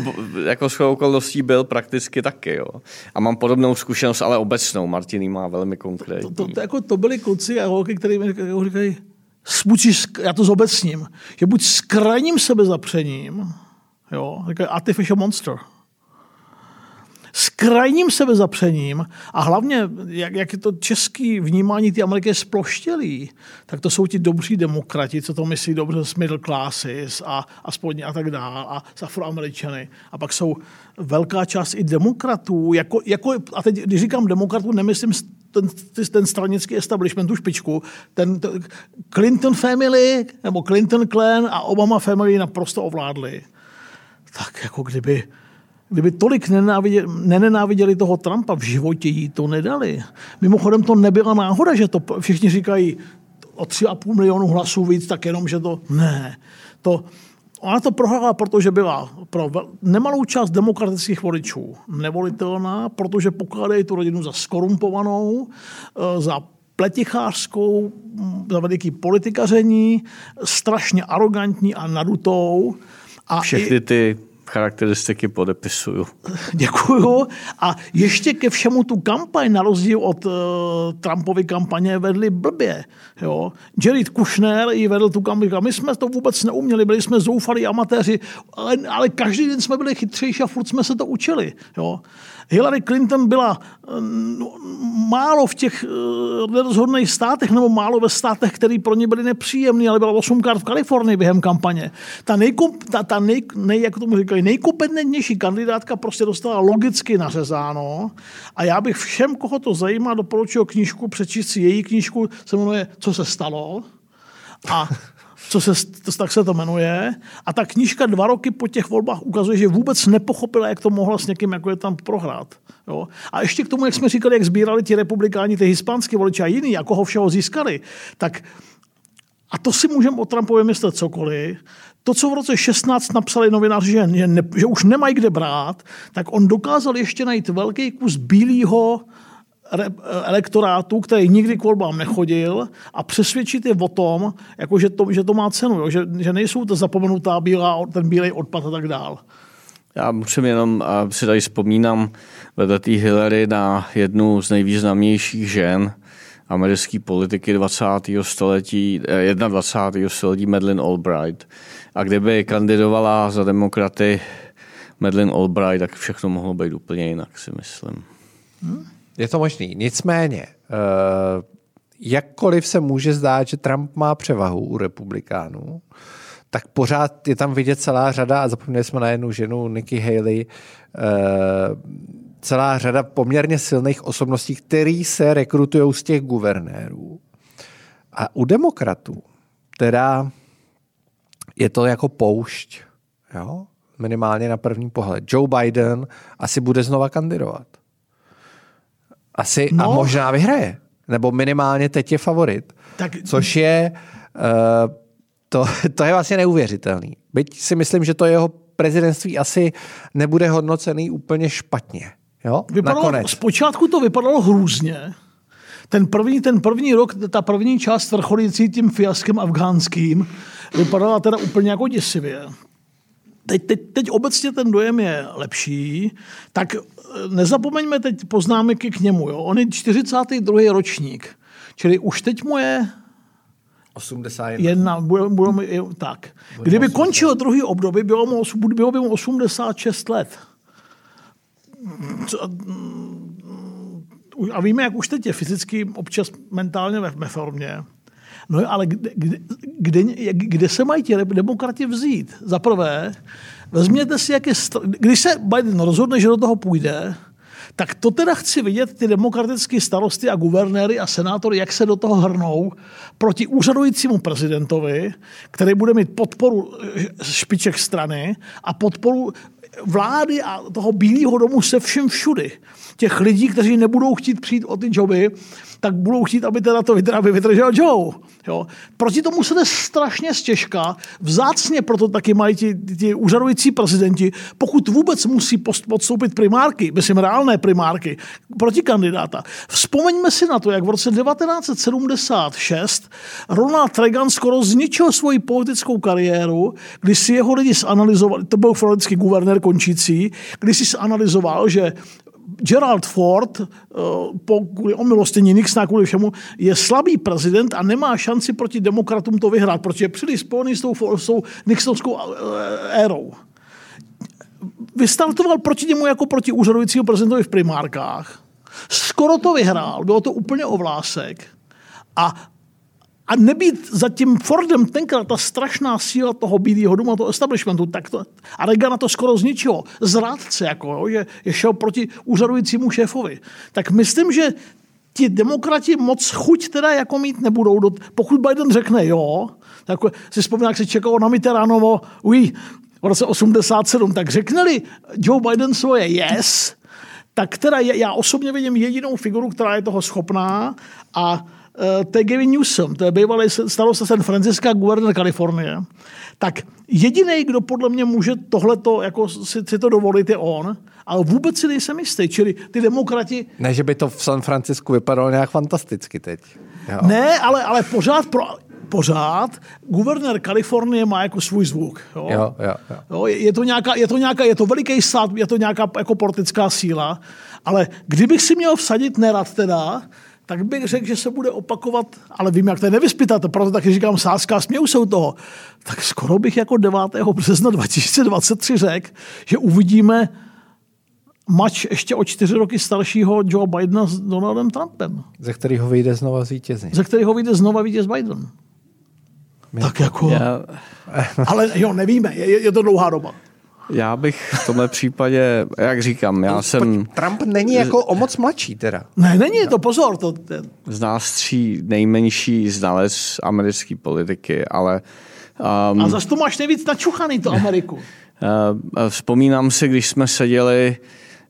jako s okolností byl prakticky taky. Jo. A mám podobnou zkušenost, ale obecnou. Martin má velmi konkrétní. To, to, to, jako, to byli kluci a holky, kteří mi jako říkají, buď, já to zobecním, že buď s krajním sebezapřením, jo, říkají artificial monster, krajním sebezapřením a hlavně, jak, jak je to český vnímání ty Ameriky sploštělý, tak to jsou ti dobří demokrati, co to myslí dobře s middle classes a, a spodně a tak dále a s afroameričany. A pak jsou velká část i demokratů, jako, jako a teď, když říkám demokratů, nemyslím ten, ten stranický establishment, tu špičku, ten, ten Clinton family, nebo Clinton clan a Obama family naprosto ovládli. Tak jako kdyby Kdyby tolik nenáviděli, nenáviděli toho Trumpa, v životě jí to nedali. Mimochodem to nebyla náhoda, že to všichni říkají o 3,5 milionu hlasů víc, tak jenom, že to ne. To, ona to prohrála, protože byla pro nemalou část demokratických voličů nevolitelná, protože pokládají tu rodinu za skorumpovanou, eh, za pletichářskou, za veliký politikaření, strašně arrogantní a nadutou. A Všechny ty charakteristiky podepisuju. [LAUGHS] Děkuju. A ještě ke všemu tu kampaň, na rozdíl od uh, Trumpovy kampaně, vedli blbě. Jo. Jared Kushner ji vedl tu kampaň. My jsme to vůbec neuměli, byli jsme zoufalí amatéři, ale, ale každý den jsme byli chytřejší a furt jsme se to učili. Jo. Hillary Clinton byla no, málo v těch eh, nerozhodných státech, nebo málo ve státech, které pro ně byly nepříjemné, ale byla osmkrát v Kalifornii během kampaně. Ta, nejkom, ta, ta nej, nej, jak tomu říkají, nejkompetentnější kandidátka prostě dostala logicky nařezáno a já bych všem, koho to zajímá, doporučil knížku, přečíst si její knížku, se jmenuje Co se stalo. A co se, tak se to jmenuje. A ta knížka dva roky po těch volbách ukazuje, že vůbec nepochopila, jak to mohla s někým, jako je tam prohrát. Jo? A ještě k tomu, jak jsme říkali, jak sbírali ti republikáni, ty hispánské voliče a jiný, jako ho všeho získali, tak a to si můžeme o Trumpově myslet cokoliv. To, co v roce 16 napsali novináři, že, ne, že už nemají kde brát, tak on dokázal ještě najít velký kus bílého elektorátu, který nikdy k volbám nechodil a přesvědčit je o tom, jako že, to, že to má cenu, jo? Že, že nejsou to zapomenutá bílá, ten bílej odpad a tak dál. Já musím jenom, a si tady vzpomínám vedle té Hillary na jednu z nejvýznamnějších žen americké politiky 20. století, 21. Eh, století Madeleine Albright. A kdyby kandidovala za demokraty Madeleine Albright, tak všechno mohlo být úplně jinak, si myslím. Hmm? Je to možný. Nicméně, uh, jakkoliv se může zdát, že Trump má převahu u republikánů, tak pořád je tam vidět celá řada, a zapomněli jsme na jednu ženu, Nikki Haley, eh, celá řada poměrně silných osobností, který se rekrutují z těch guvernérů. A u demokratů teda je to jako poušť, jo? minimálně na první pohled. Joe Biden asi bude znova kandidovat. Asi no. a možná vyhraje. Nebo minimálně teď je favorit. Tak... Což je, uh, to, [LAUGHS] to je vlastně neuvěřitelný. Byť si myslím, že to jeho prezidentství asi nebude hodnocený úplně špatně. Jo? Vypadalo, Nakonec. Zpočátku to vypadalo hrůzně. Ten první, ten první rok, ta první část vrcholící tím fiaskem afgánským, vypadala teda úplně jako děsivě. Teď, teď, teď obecně ten dojem je lepší, tak eh, nezapomeňme teď poznámky k němu. Jo. On je 42. ročník, čili už teď mu je 81. Jedna, bude, bude, tak. Kdyby končil druhý období, bylo, mu, bylo by mu 86 let. A víme, jak už teď je fyzicky, občas mentálně ve formě. No ale kde, kde, kde, kde se mají ti demokrati vzít? Za prvé, vezměte si, jak je, když se Biden rozhodne, že do toho půjde, tak to teda chci vidět ty demokratické starosty a guvernéry a senátory, jak se do toho hrnou proti úřadujícímu prezidentovi, který bude mít podporu eh, špiček strany a podporu vlády a toho bílého domu se všem všudy. Těch lidí, kteří nebudou chtít přijít o ty joby, tak budou chtít, aby teda to aby vydržel Joe. Jo. Proti tomu se jde strašně stěžka. Vzácně proto taky mají ti, ti úřadující prezidenti, pokud vůbec musí podstoupit primárky, myslím reálné primárky, proti kandidáta. Vzpomeňme si na to, jak v roce 1976 Ronald Reagan skoro zničil svoji politickou kariéru, když si jeho lidi zanalizovali, to byl floridický guvernér končící, když si zanalizoval, že Gerald Ford, eh, po, kvůli omilostění Nixona, kvůli všemu, je slabý prezident a nemá šanci proti demokratům to vyhrát, protože je příliš spojený s tou, s tou Nixonskou eh, érou. Vystartoval proti němu jako proti úřadujícího prezidentovi v primárkách. Skoro to vyhrál, bylo to úplně ovlásek. A a nebýt za tím Fordem tenkrát ta strašná síla toho bílého domu, toho establishmentu, tak to, a Reagana to skoro zničilo. Zrádce, jako, jo, že je šel proti úřadujícímu šéfovi. Tak myslím, že ti demokrati moc chuť teda jako mít nebudou. Pokud Biden řekne jo, tak si vzpomínám, jak se čekalo na Mitterrandovo, uj, v roce 87, tak řekne-li Joe Biden svoje yes, tak teda já osobně vidím jedinou figuru, která je toho schopná a to je Gavin Newsom, to je bývalý starosta San Francisco, guvernér Kalifornie, tak jediný, kdo podle mě může tohleto jako si, si to dovolit, je on, ale vůbec si nejsem jistý. Čili ty demokrati... Ne, že by to v San Francisku vypadalo nějak fantasticky teď. Jo. Ne, ale, ale pořád pro, pořád guvernér Kalifornie má jako svůj zvuk. Jo? Jo, jo, jo. Jo, je, to nějaká, je to nějaká, je to veliký stát, je to nějaká jako politická síla, ale kdybych si měl vsadit nerad teda, tak bych řekl, že se bude opakovat, ale vím, jak to je nevyspytat, proto taky říkám sázka směju se u toho. Tak skoro bych jako 9. března 2023 řekl, že uvidíme mač ještě o čtyři roky staršího Joe Bidena s Donaldem Trumpem. Ze kterého vyjde znova vítězí. Ze kterého vyjde znova vítěz Biden. My tak jako... Já... Ale jo, nevíme, je, je to dlouhá doba. Já bych v tomhle případě, jak říkám, já no, jsem... Trump není jako o moc mladší teda. Ne, není to, pozor. To, Z nás tří nejmenší znalec americké politiky, ale... Um, a zase to máš nejvíc načuchaný, to Ameriku. Uh, [LAUGHS] vzpomínám si, když jsme seděli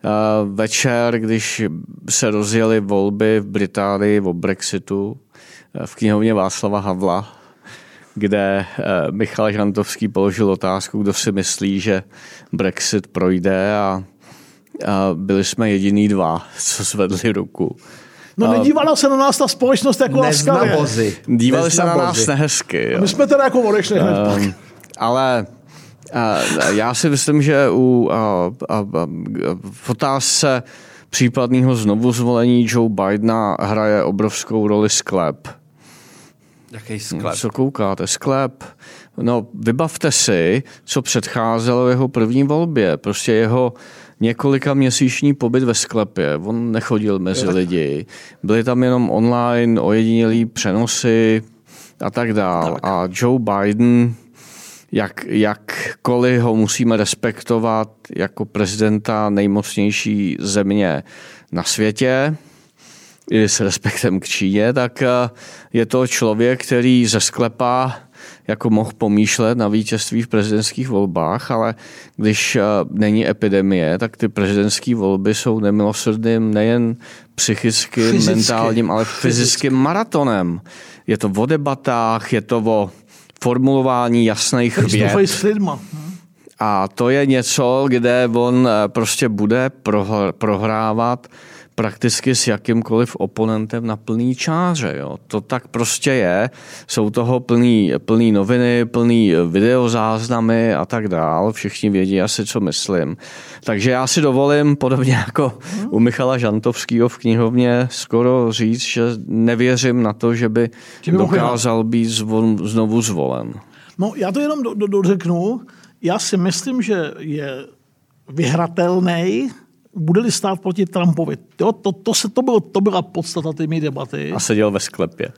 uh, večer, když se rozjeli volby v Británii o Brexitu uh, v knihovně Václava Havla kde eh, Michal Žantovský položil otázku, kdo si myslí, že Brexit projde a, a byli jsme jediný dva, co zvedli ruku. No nedívala se na nás ta společnost jako laskavě. Dívali se na nás nehezky. Jo. My jsme teda jako odešli hned um, pak. Ale uh, já si myslím, že u uh, uh, uh, v otázce případného znovu zvolení Joe Bidena hraje obrovskou roli sklep Jaký sklep? Co koukáte? Sklep. No, vybavte si, co předcházelo jeho první volbě. Prostě jeho několika měsíční pobyt ve sklepě. On nechodil mezi lidi. Byly tam jenom online ojedinělý přenosy a tak dál. Tak. A Joe Biden, jak, jakkoliv ho musíme respektovat jako prezidenta nejmocnější země na světě, i s respektem k Číně, tak eh, je to člověk, který ze sklepa jako mohl pomýšlet na vítězství v prezidentských volbách, ale když eh, není epidemie, tak ty prezidentské volby jsou nemilosrdným nejen psychickým, Fyzicky. mentálním, ale fyzickým maratonem. Je to o debatách, je to o formulování jasných věd. A to je něco, kde on eh, prostě bude prohrávat prakticky s jakýmkoliv oponentem na plný čáře. Jo. To tak prostě je. Jsou toho plný, plný noviny, plný videozáznamy a tak dál. Všichni vědí asi, co myslím. Takže já si dovolím, podobně jako u Michala Žantovského v knihovně, skoro říct, že nevěřím na to, že by dokázal být zvon, znovu zvolen. No, já to jenom do, do, dořeknu. Já si myslím, že je vyhratelný bude-li stát proti Trumpovi. Jo, to, to, se, to, bylo, to byla podstata té debaty. A seděl ve sklepě.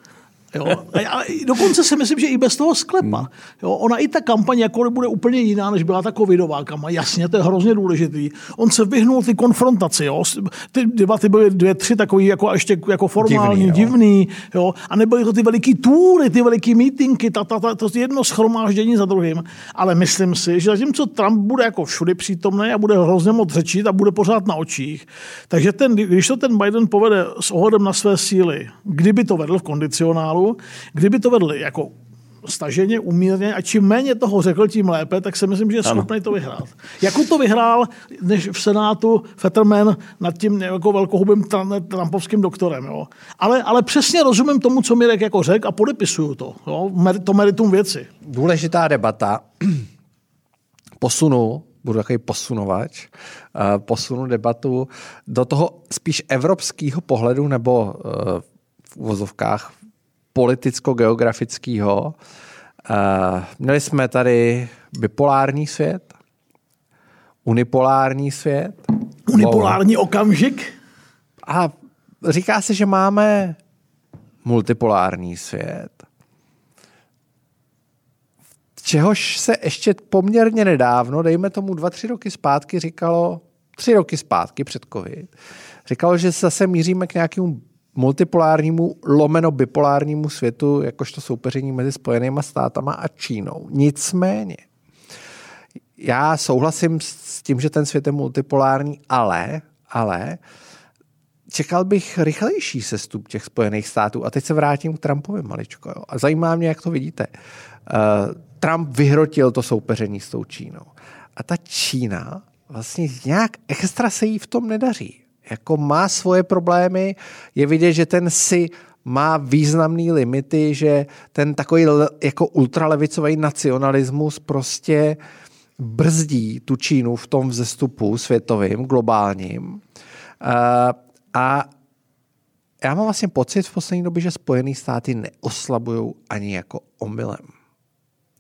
Jo? A dokonce si myslím, že i bez toho sklepa. Jo? Ona i ta kampaň jako bude úplně jiná, než byla ta covidová kampaň. Jasně, to je hrozně důležitý. On se vyhnul ty konfrontaci. Jo? Ty debaty byly dvě, tři takový jako ještě jako formální, divný. Jo. divný jo? A nebyly to ty veliký túry, ty veliký mítinky, ta, ta, ta, to jedno schromáždění za druhým. Ale myslím si, že zatímco Trump bude jako všude přítomný a bude hrozně moc řečit a bude pořád na očích, takže ten, když to ten Biden povede s ohledem na své síly, kdyby to vedl v kondicionálu, Kdyby to vedli jako staženě, umírně a čím méně toho řekl, tím lépe, tak si myslím, že je schopný to vyhrát. Jako to vyhrál než v Senátu Fetterman nad tím jako velkohubým Trumpovským doktorem. Jo. Ale, ale přesně rozumím tomu, co Mirek jako řekl a podepisuju to. Jo. To meritum věci. Důležitá debata. Posunu, budu takový posunovač, eh, posunu debatu do toho spíš evropského pohledu nebo eh, v uvozovkách politicko-geografického. Uh, měli jsme tady bipolární svět, unipolární svět. Unipolární okamžik? A říká se, že máme multipolární svět. Čehož se ještě poměrně nedávno, dejme tomu dva, tři roky zpátky, říkalo, tři roky zpátky před COVID, říkalo, že zase míříme k nějakému multipolárnímu lomeno bipolárnímu světu, jakožto soupeření mezi Spojenými státama a Čínou. Nicméně, já souhlasím s tím, že ten svět je multipolární, ale, ale čekal bych rychlejší sestup těch Spojených států. A teď se vrátím k Trumpovi maličko. Jo. A zajímá mě, jak to vidíte. Uh, Trump vyhrotil to soupeření s tou Čínou. A ta Čína vlastně nějak extra se jí v tom nedaří jako má svoje problémy, je vidět, že ten si má významné limity, že ten takový jako ultralevicový nacionalismus prostě brzdí tu Čínu v tom vzestupu světovým, globálním. A já mám vlastně pocit v poslední době, že Spojené státy neoslabují ani jako omylem.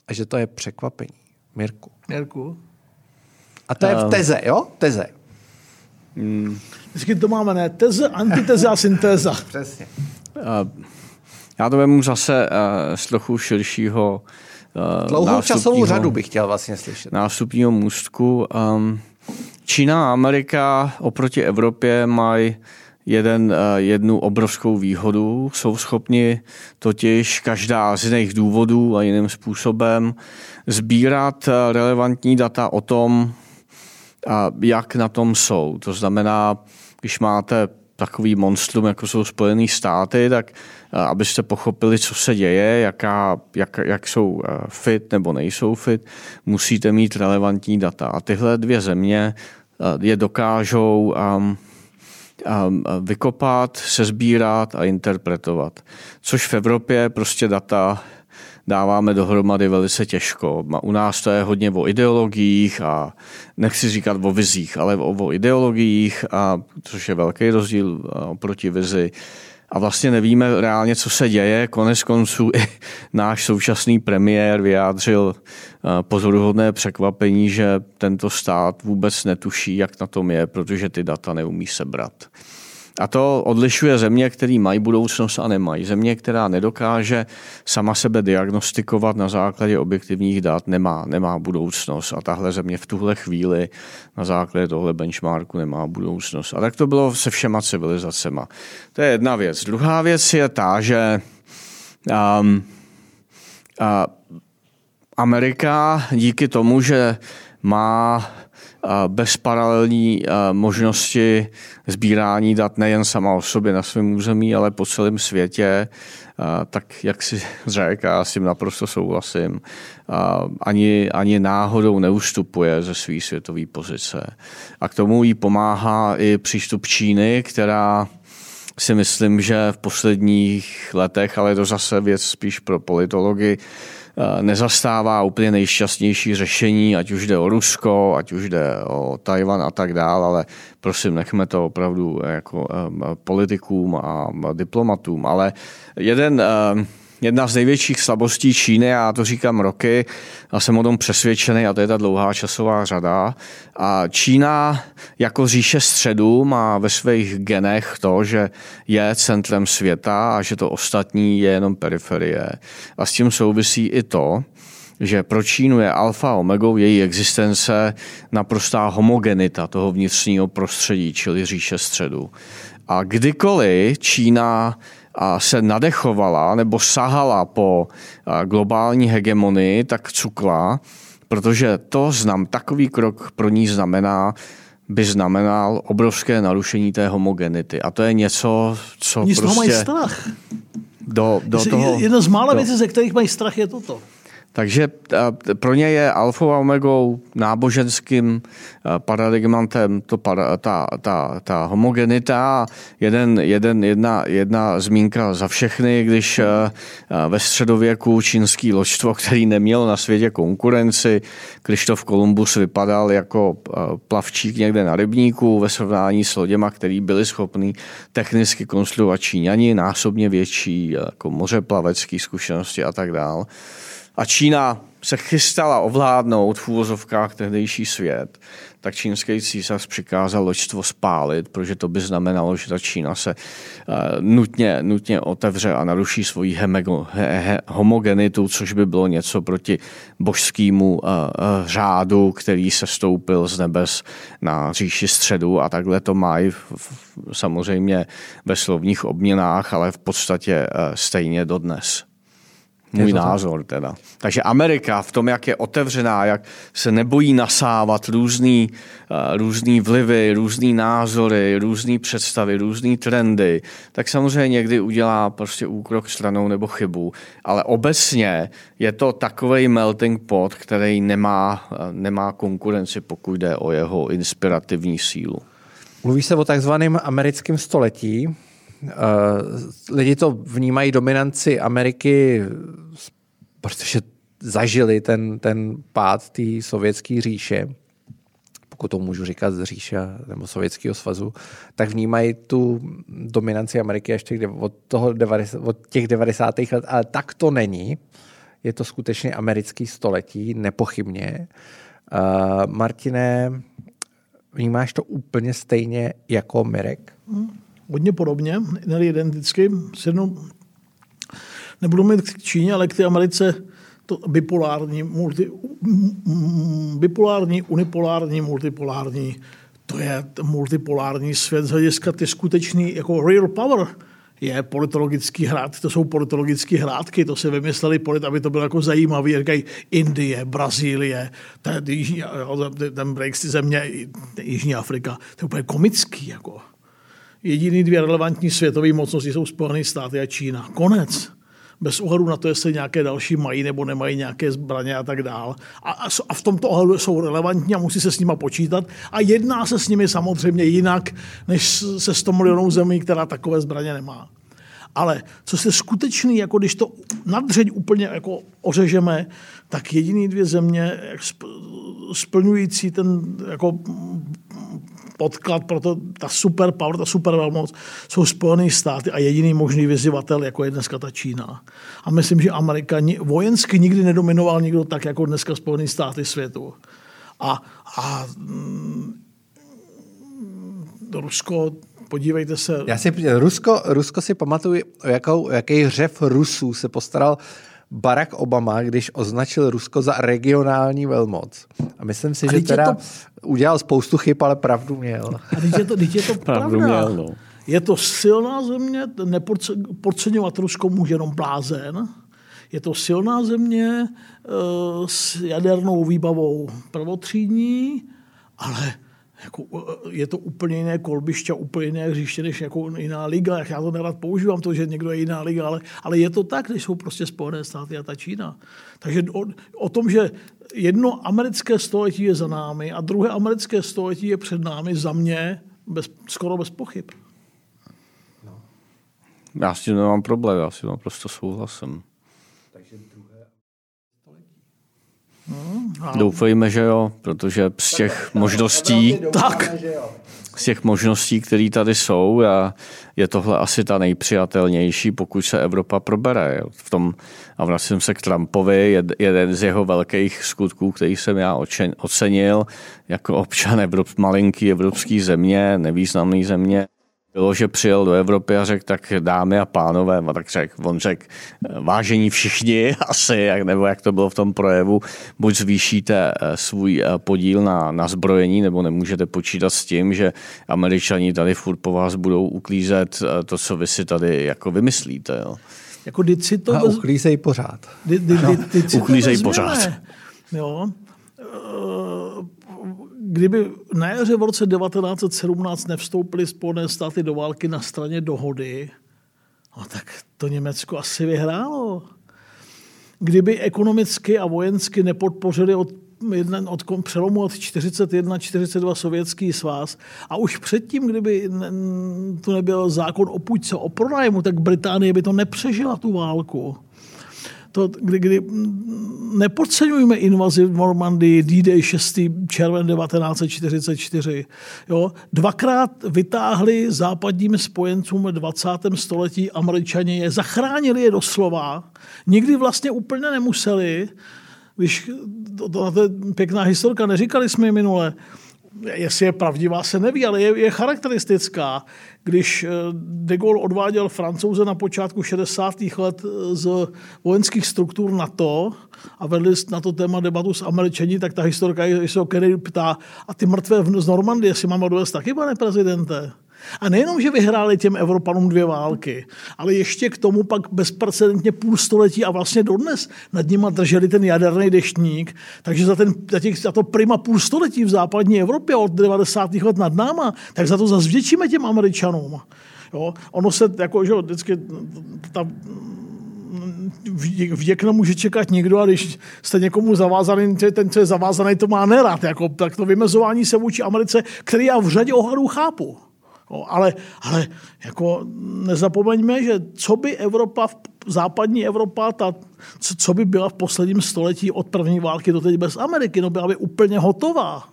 A že to je překvapení. Mirku. Mirku. A to je v teze, jo? Teze. Hmm. Vždycky to máme, ne? Teze, antiteze a syntéza. [LAUGHS] Přesně. Já to vemu zase z trochu širšího Dlouhou časovou řadu bych chtěl vlastně slyšet. Nástupního můstku. Um, Čína a Amerika oproti Evropě mají jeden, jednu obrovskou výhodu. Jsou schopni totiž každá z jiných důvodů a jiným způsobem sbírat relevantní data o tom, jak na tom jsou. To znamená, když máte takový monstrum, jako jsou Spojené státy, tak abyste pochopili, co se děje, jaká, jak, jak jsou fit nebo nejsou fit, musíte mít relevantní data. A tyhle dvě země je dokážou um, um, vykopat, sezbírat a interpretovat. Což v Evropě prostě data dáváme dohromady velice těžko. U nás to je hodně o ideologiích a nechci říkat o vizích, ale o, o ideologiích, a, což je velký rozdíl oproti vizi. a vlastně nevíme reálně, co se děje. Konec konců i [LAUGHS] náš současný premiér vyjádřil pozoruhodné překvapení, že tento stát vůbec netuší, jak na tom je, protože ty data neumí sebrat. A to odlišuje země, které mají budoucnost a nemají. Země, která nedokáže sama sebe diagnostikovat na základě objektivních dat, nemá, nemá budoucnost. A tahle země v tuhle chvíli na základě tohle benchmarku nemá budoucnost. A tak to bylo se všema civilizacema. To je jedna věc. Druhá věc je ta, že um, uh, Amerika díky tomu, že má bezparalelní možnosti sbírání dat nejen sama o sobě na svém území, ale po celém světě, tak jak si řekl, já s tím naprosto souhlasím, ani, ani náhodou neustupuje ze své světové pozice. A k tomu jí pomáhá i přístup Číny, která si myslím, že v posledních letech, ale to zase věc spíš pro politology, nezastává úplně nejšťastnější řešení, ať už jde o Rusko, ať už jde o Tajvan a tak dále, ale prosím, nechme to opravdu jako eh, politikům a diplomatům. Ale jeden eh, jedna z největších slabostí Číny, já to říkám roky a jsem o tom přesvědčený, a to je ta dlouhá časová řada. A Čína jako říše středu má ve svých genech to, že je centrem světa a že to ostatní je jenom periferie. A s tím souvisí i to, že pro Čínu je alfa omegou její existence naprostá homogenita toho vnitřního prostředí, čili říše středu. A kdykoliv Čína se nadechovala nebo sahala po globální hegemonii, tak cukla, protože to znam, takový krok pro ní znamená, by znamenal obrovské narušení té homogenity. A to je něco, co Oni prostě... mají strach. Do, do toho, Jedna z mála věcí, ze kterých mají strach, je toto. Takže pro ně je alfa a omegou náboženským paradigmantem to, ta, ta, ta homogenita. Jeden, jeden, jedna, jedna zmínka za všechny, když ve středověku čínský loďstvo, který neměl na světě konkurenci, Krištof Kolumbus vypadal jako plavčík někde na rybníku ve srovnání s loděma, který byli schopni technicky konstruovat Číňani, násobně větší jako mořeplavecký zkušenosti a tak dále a Čína se chystala ovládnout v úvozovkách tehdejší svět, tak čínský císař přikázal loďstvo spálit, protože to by znamenalo, že ta Čína se uh, nutně, nutně otevře a naruší svoji hemego, he, he, homogenitu, což by bylo něco proti božskému uh, uh, řádu, který se stoupil z nebes na říši středu a takhle to mají v, v, samozřejmě ve slovních obměnách, ale v podstatě uh, stejně dodnes. Můj názor teda. Takže Amerika v tom, jak je otevřená, jak se nebojí nasávat různý, uh, různý vlivy, různý názory, různé představy, různé trendy, tak samozřejmě někdy udělá prostě úkrok stranou nebo chybu. Ale obecně je to takový melting pot, který nemá, uh, nemá konkurenci, pokud jde o jeho inspirativní sílu. Mluví se o takzvaném americkém století, Eh, lidi to vnímají dominanci Ameriky, protože zažili ten, ten pád té sovětské říše, pokud to můžu říkat z říše nebo Sovětského svazu, tak vnímají tu dominanci Ameriky ještě od, toho 90, od těch 90. let, ale tak to není. Je to skutečně americký století, nepochybně. Uh, Martine, vnímáš to úplně stejně jako Mirek? Hmm hodně podobně, ne identicky. Sednu, nebudu mít k Číně, ale k té Americe to bipolární, multi, bipolární, unipolární, multipolární, to je multipolární svět z hlediska ty skutečný jako real power je politologický hrad, to jsou politologické hrádky, to se vymysleli polit, aby to bylo jako zajímavý, říkají Indie, Brazílie, ten, jižní, ten Brexit země, Jižní Afrika, to je úplně komický, jako. Jediný dvě relevantní světové mocnosti jsou Spojené státy a Čína. Konec. Bez ohledu na to, jestli nějaké další mají nebo nemají nějaké zbraně a tak dál. A, a v tomto ohledu jsou relevantní a musí se s nimi počítat. A jedná se s nimi samozřejmě jinak, než se 100 milionů zemí, která takové zbraně nemá. Ale co se skutečný, jako když to nadřeď úplně jako ořežeme, tak jediný dvě země splňující ten jako podklad pro to, ta super power, ta super velmoc, jsou Spojené státy a jediný možný vyzývatel, jako je dneska ta Čína. A myslím, že Amerika vojensky nikdy nedominoval nikdo tak, jako dneska Spojené státy světu. A, a mm, Rusko podívejte se. Já si, Rusko, Rusko si pamatuju, jakou, jaký řev Rusů se postaral Barack Obama, když označil Rusko za regionální velmoc. A myslím si, a že teda to... udělal spoustu chyb, ale pravdu měl. A teď je to, teď je to pravdu pravda. měl, no. Je to silná země, nepodceňovat Rusko může jenom blázen. Je to silná země uh, s jadernou výbavou prvotřídní, ale jako, eh, je to úplně jiné kolbiště, úplně jiné hřiště než jako jiná liga. Já to nerad používám, to, že někdo je jiná liga, ale, ale je to tak, když jsou prostě Spojené státy a ta Čína. Takže o, o tom, že jedno americké století je za námi a druhé americké století je před námi, za mě bez, skoro bez pochyb. No. Já s tím nemám problém, já si naprosto souhlasím. Hmm, Doufejme, že jo, protože z těch možností, tak. z těch možností, které tady jsou, a je tohle asi ta nejpřijatelnější, pokud se Evropa probere. V tom, a vracím se k Trumpovi, jeden z jeho velkých skutků, který jsem já ocenil jako občan Evrop, malinký evropský země, nevýznamný země, bylo, že přijel do Evropy a řekl, tak dámy a pánové, a tak řekl, on řekl, vážení všichni [LAUGHS] asi, jak, nebo jak to bylo v tom projevu, buď zvýšíte eh, svůj eh, podíl na, na zbrojení, nebo nemůžete počítat s tím, že američani tady furt po vás budou uklízet eh, to, co vy si tady jako vymyslíte. Jo. Jako si to... A uklízej pořád. Di, di, di, di, no, uklízej pořád. Jo kdyby na jaře v roce 1917 nevstoupily Spojené státy do války na straně dohody, no tak to Německo asi vyhrálo. Kdyby ekonomicky a vojensky nepodpořili od jeden od přelomu od 41 42 sovětský svaz a už předtím, kdyby to nebyl zákon o půjčce o pronájmu, tak Británie by to nepřežila tu válku to, kdy, kdy nepodceňujeme invazi v Normandii D-Day 6. červen 1944. Jo? Dvakrát vytáhli západním spojencům v 20. století američani je, zachránili je doslova, nikdy vlastně úplně nemuseli, když to, to, to je pěkná historka, neříkali jsme minule, jestli je pravdivá, se neví, ale je, je charakteristická. Když eh, de Gaulle odváděl francouze na počátku 60. let eh, z vojenských struktur NATO a vedli na to téma debatu s Američani, tak ta historka se o Kennedy ptá, a ty mrtvé z Normandie jestli máme dovést taky, pane prezidente? A nejenom, že vyhráli těm Evropanům dvě války, ale ještě k tomu pak bezprecedentně půl století a vlastně dodnes nad nima drželi ten jaderný deštník. Takže za, ten, za, těch, za to prima půl století v západní Evropě od 90. let nad náma, tak za to zase vděčíme těm Američanům. Jo? Ono se jako, že vždycky ta, vděk nemůže čekat nikdo a když jste někomu zavázaný, ten, co je zavázaný, to má nerad. Jako, tak to vymezování se vůči Americe, který já v řadě ohledů chápu. No, ale, ale jako nezapomeňme, že co by Evropa, západní Evropa, ta, co, by byla v posledním století od první války do teď bez Ameriky, no byla by úplně hotová.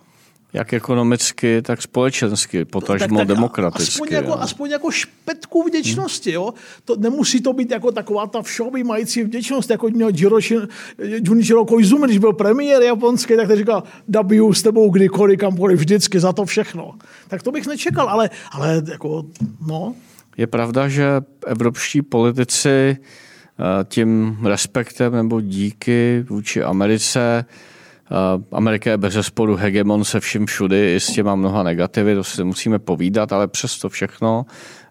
Jak ekonomicky, tak společensky, potažmo tak, tak demokraticky. Aspoň jako, aspoň jako špetku vděčnosti. Jo? To, nemusí to být jako taková ta všeobjímající vděčnost, jako měl Junichiro Koizumi, když byl premiér japonský, tak to říkal, W s tebou kdykoliv, kamkoliv, vždycky, za to všechno. Tak to bych nečekal, ale, ale jako, no. Je pravda, že evropští politici eh, tím respektem nebo díky vůči Americe Amerika je bez zesporu hegemon se vším všudy, jistě má mnoha negativy, to si musíme povídat, ale přesto všechno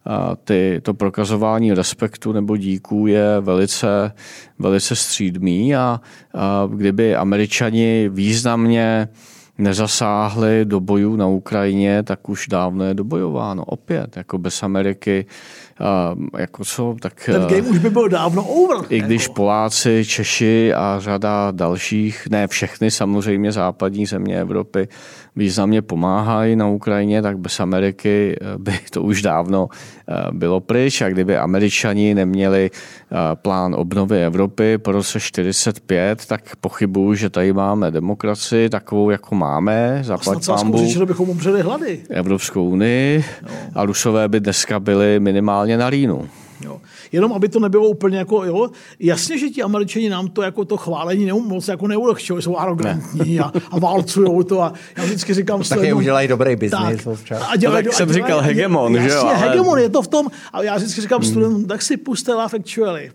eh, ty, to prokazování respektu nebo díků je velice, velice střídmý a, a kdyby američani významně nezasáhli do bojů na Ukrajině, tak už dávno je dobojováno opět. Jako bez Ameriky jako co, tak... Ten game uh, už by byl dávno over. I jako. když Poláci, Češi a řada dalších, ne všechny samozřejmě západní země Evropy významně pomáhají na Ukrajině, tak bez Ameriky by [LAUGHS] to už dávno bylo pryč a kdyby američani neměli plán obnovy Evropy po roce 45, tak pochybuju, že tady máme demokracii takovou, jako máme, zaplať pámbu, bychom umřeli hlady. Evropskou unii no. a Rusové by dneska byli minimálně na Rýnu. Jo. Jenom aby to nebylo úplně jako, jo, jasně, že ti američani nám to jako to chválení neum, moc jako neulehčují, jsou arrogantní ne. a, a válcujou to a já vždycky říkám... Tak je udělají dobrý biznis. A dělají, tak jsem říkal hegemon, jasně, že jo? Ale... hegemon, je to v tom, a já vždycky říkám hmm. studentům, tak si puste Love Actually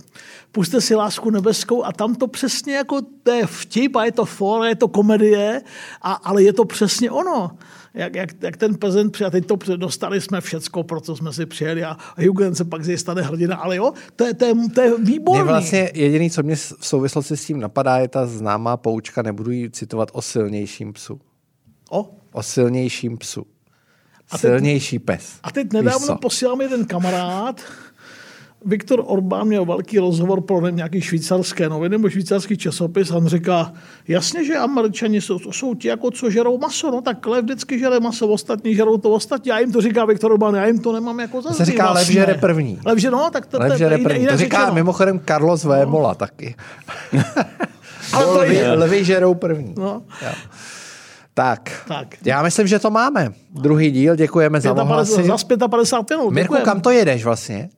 puste si lásku nebeskou a tam to přesně jako, to je vtip a je to for, je to komedie, a, ale je to přesně ono jak, jak, jak ten prezent přijel, teď to dostali jsme všecko, pro co jsme si přijeli a Hugen se pak z stane hrdina, ale jo, to je, to je, to je výborný. Mě vlastně jediný, co mě v souvislosti s tím napadá, je ta známá poučka, nebudu ji citovat o silnějším psu. O? O silnějším psu. A teď, Silnější pes. A teď nedávno posílám jeden kamarád, Viktor Orbán měl velký rozhovor pro nevím, nějaký švýcarské noviny nebo švýcarský časopis a on říká, jasně, že američani jsou, to jsou ti, jako co žerou maso, no tak lev vždycky žere maso, ostatní žerou to ostatní. Já jim to říká Viktor Orbán, já jim to nemám jako za se říká vlastně. lev žere první. Lev žere, no, tak to, lev žere první. To říká řečeno. mimochodem Carlos Vémola no. taky. [LAUGHS] Ale to levy, levy žerou první. No. Tak, tak, já myslím, že to máme. Druhý díl, děkujeme za ohlasy. Za 55 minut. Mirku, kam to jedeš vlastně?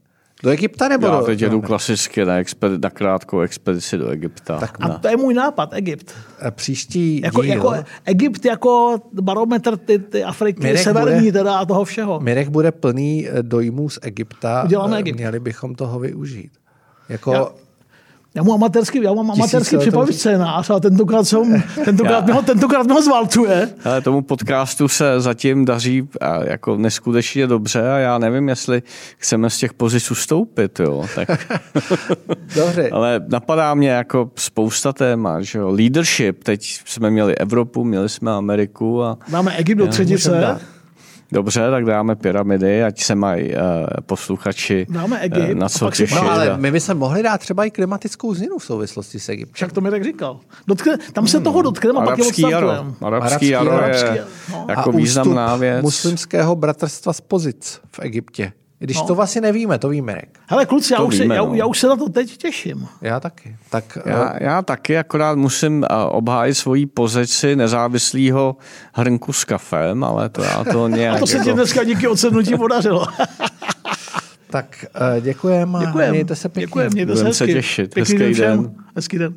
Do Egypta nebo Já do... teď jedu klasicky na, expedi- na krátkou expedici do Egypta. Tak a to je můj nápad, Egypt. A příští jako, díl... jako Egypt jako barometr ty, ty Afriky, Mirek severní bude, teda a toho všeho. Mirek bude plný eh, dojmů z Egypta. Uděláme Egypt. Měli bychom toho využít. Jako, já, já mu amatérský, já mám amatérský připravit scénář a tentokrát, jsem, tentokrát, mě ho, tentokrát mě ho zvalcuje. Ale tomu podcastu se zatím daří jako neskutečně dobře a já nevím, jestli chceme z těch pozic ustoupit. Jo. Tak... [LAUGHS] Dobře. Ale napadá mě jako spousta témat. Že jo. Leadership, teď jsme měli Evropu, měli jsme Ameriku. A... Máme Egypt do třetice. Dobře, tak dáme pyramidy, ať se mají uh, posluchači dáme Egypt, uh, na co těšit. No, ale my bychom mohli dát třeba i klimatickou změnu v souvislosti s Egyptem. Však to mi tak říkal. Dotkne, tam se hmm. toho dotkneme a pak je jaro. Arabský jaro je arabský, no. jako a významná věc. muslimského bratrstva z pozic v Egyptě. Když no. to vlastně nevíme, to víme. Hele, kluci, já už, víme, se, já, no. já už se na to teď těším. Já taky. Tak, já, uh... já taky, akorát musím uh, obhájit svoji pozici nezávislého hrnku s kafem, ale to já to [LAUGHS] nějak... A to se jako... ti dneska díky odsednutí podařilo. [LAUGHS] tak uh, děkujeme. Děkujem. Mějte se pěkně. Děkujem, mějte se hezky. se těšit. Hezký den. Hezký den.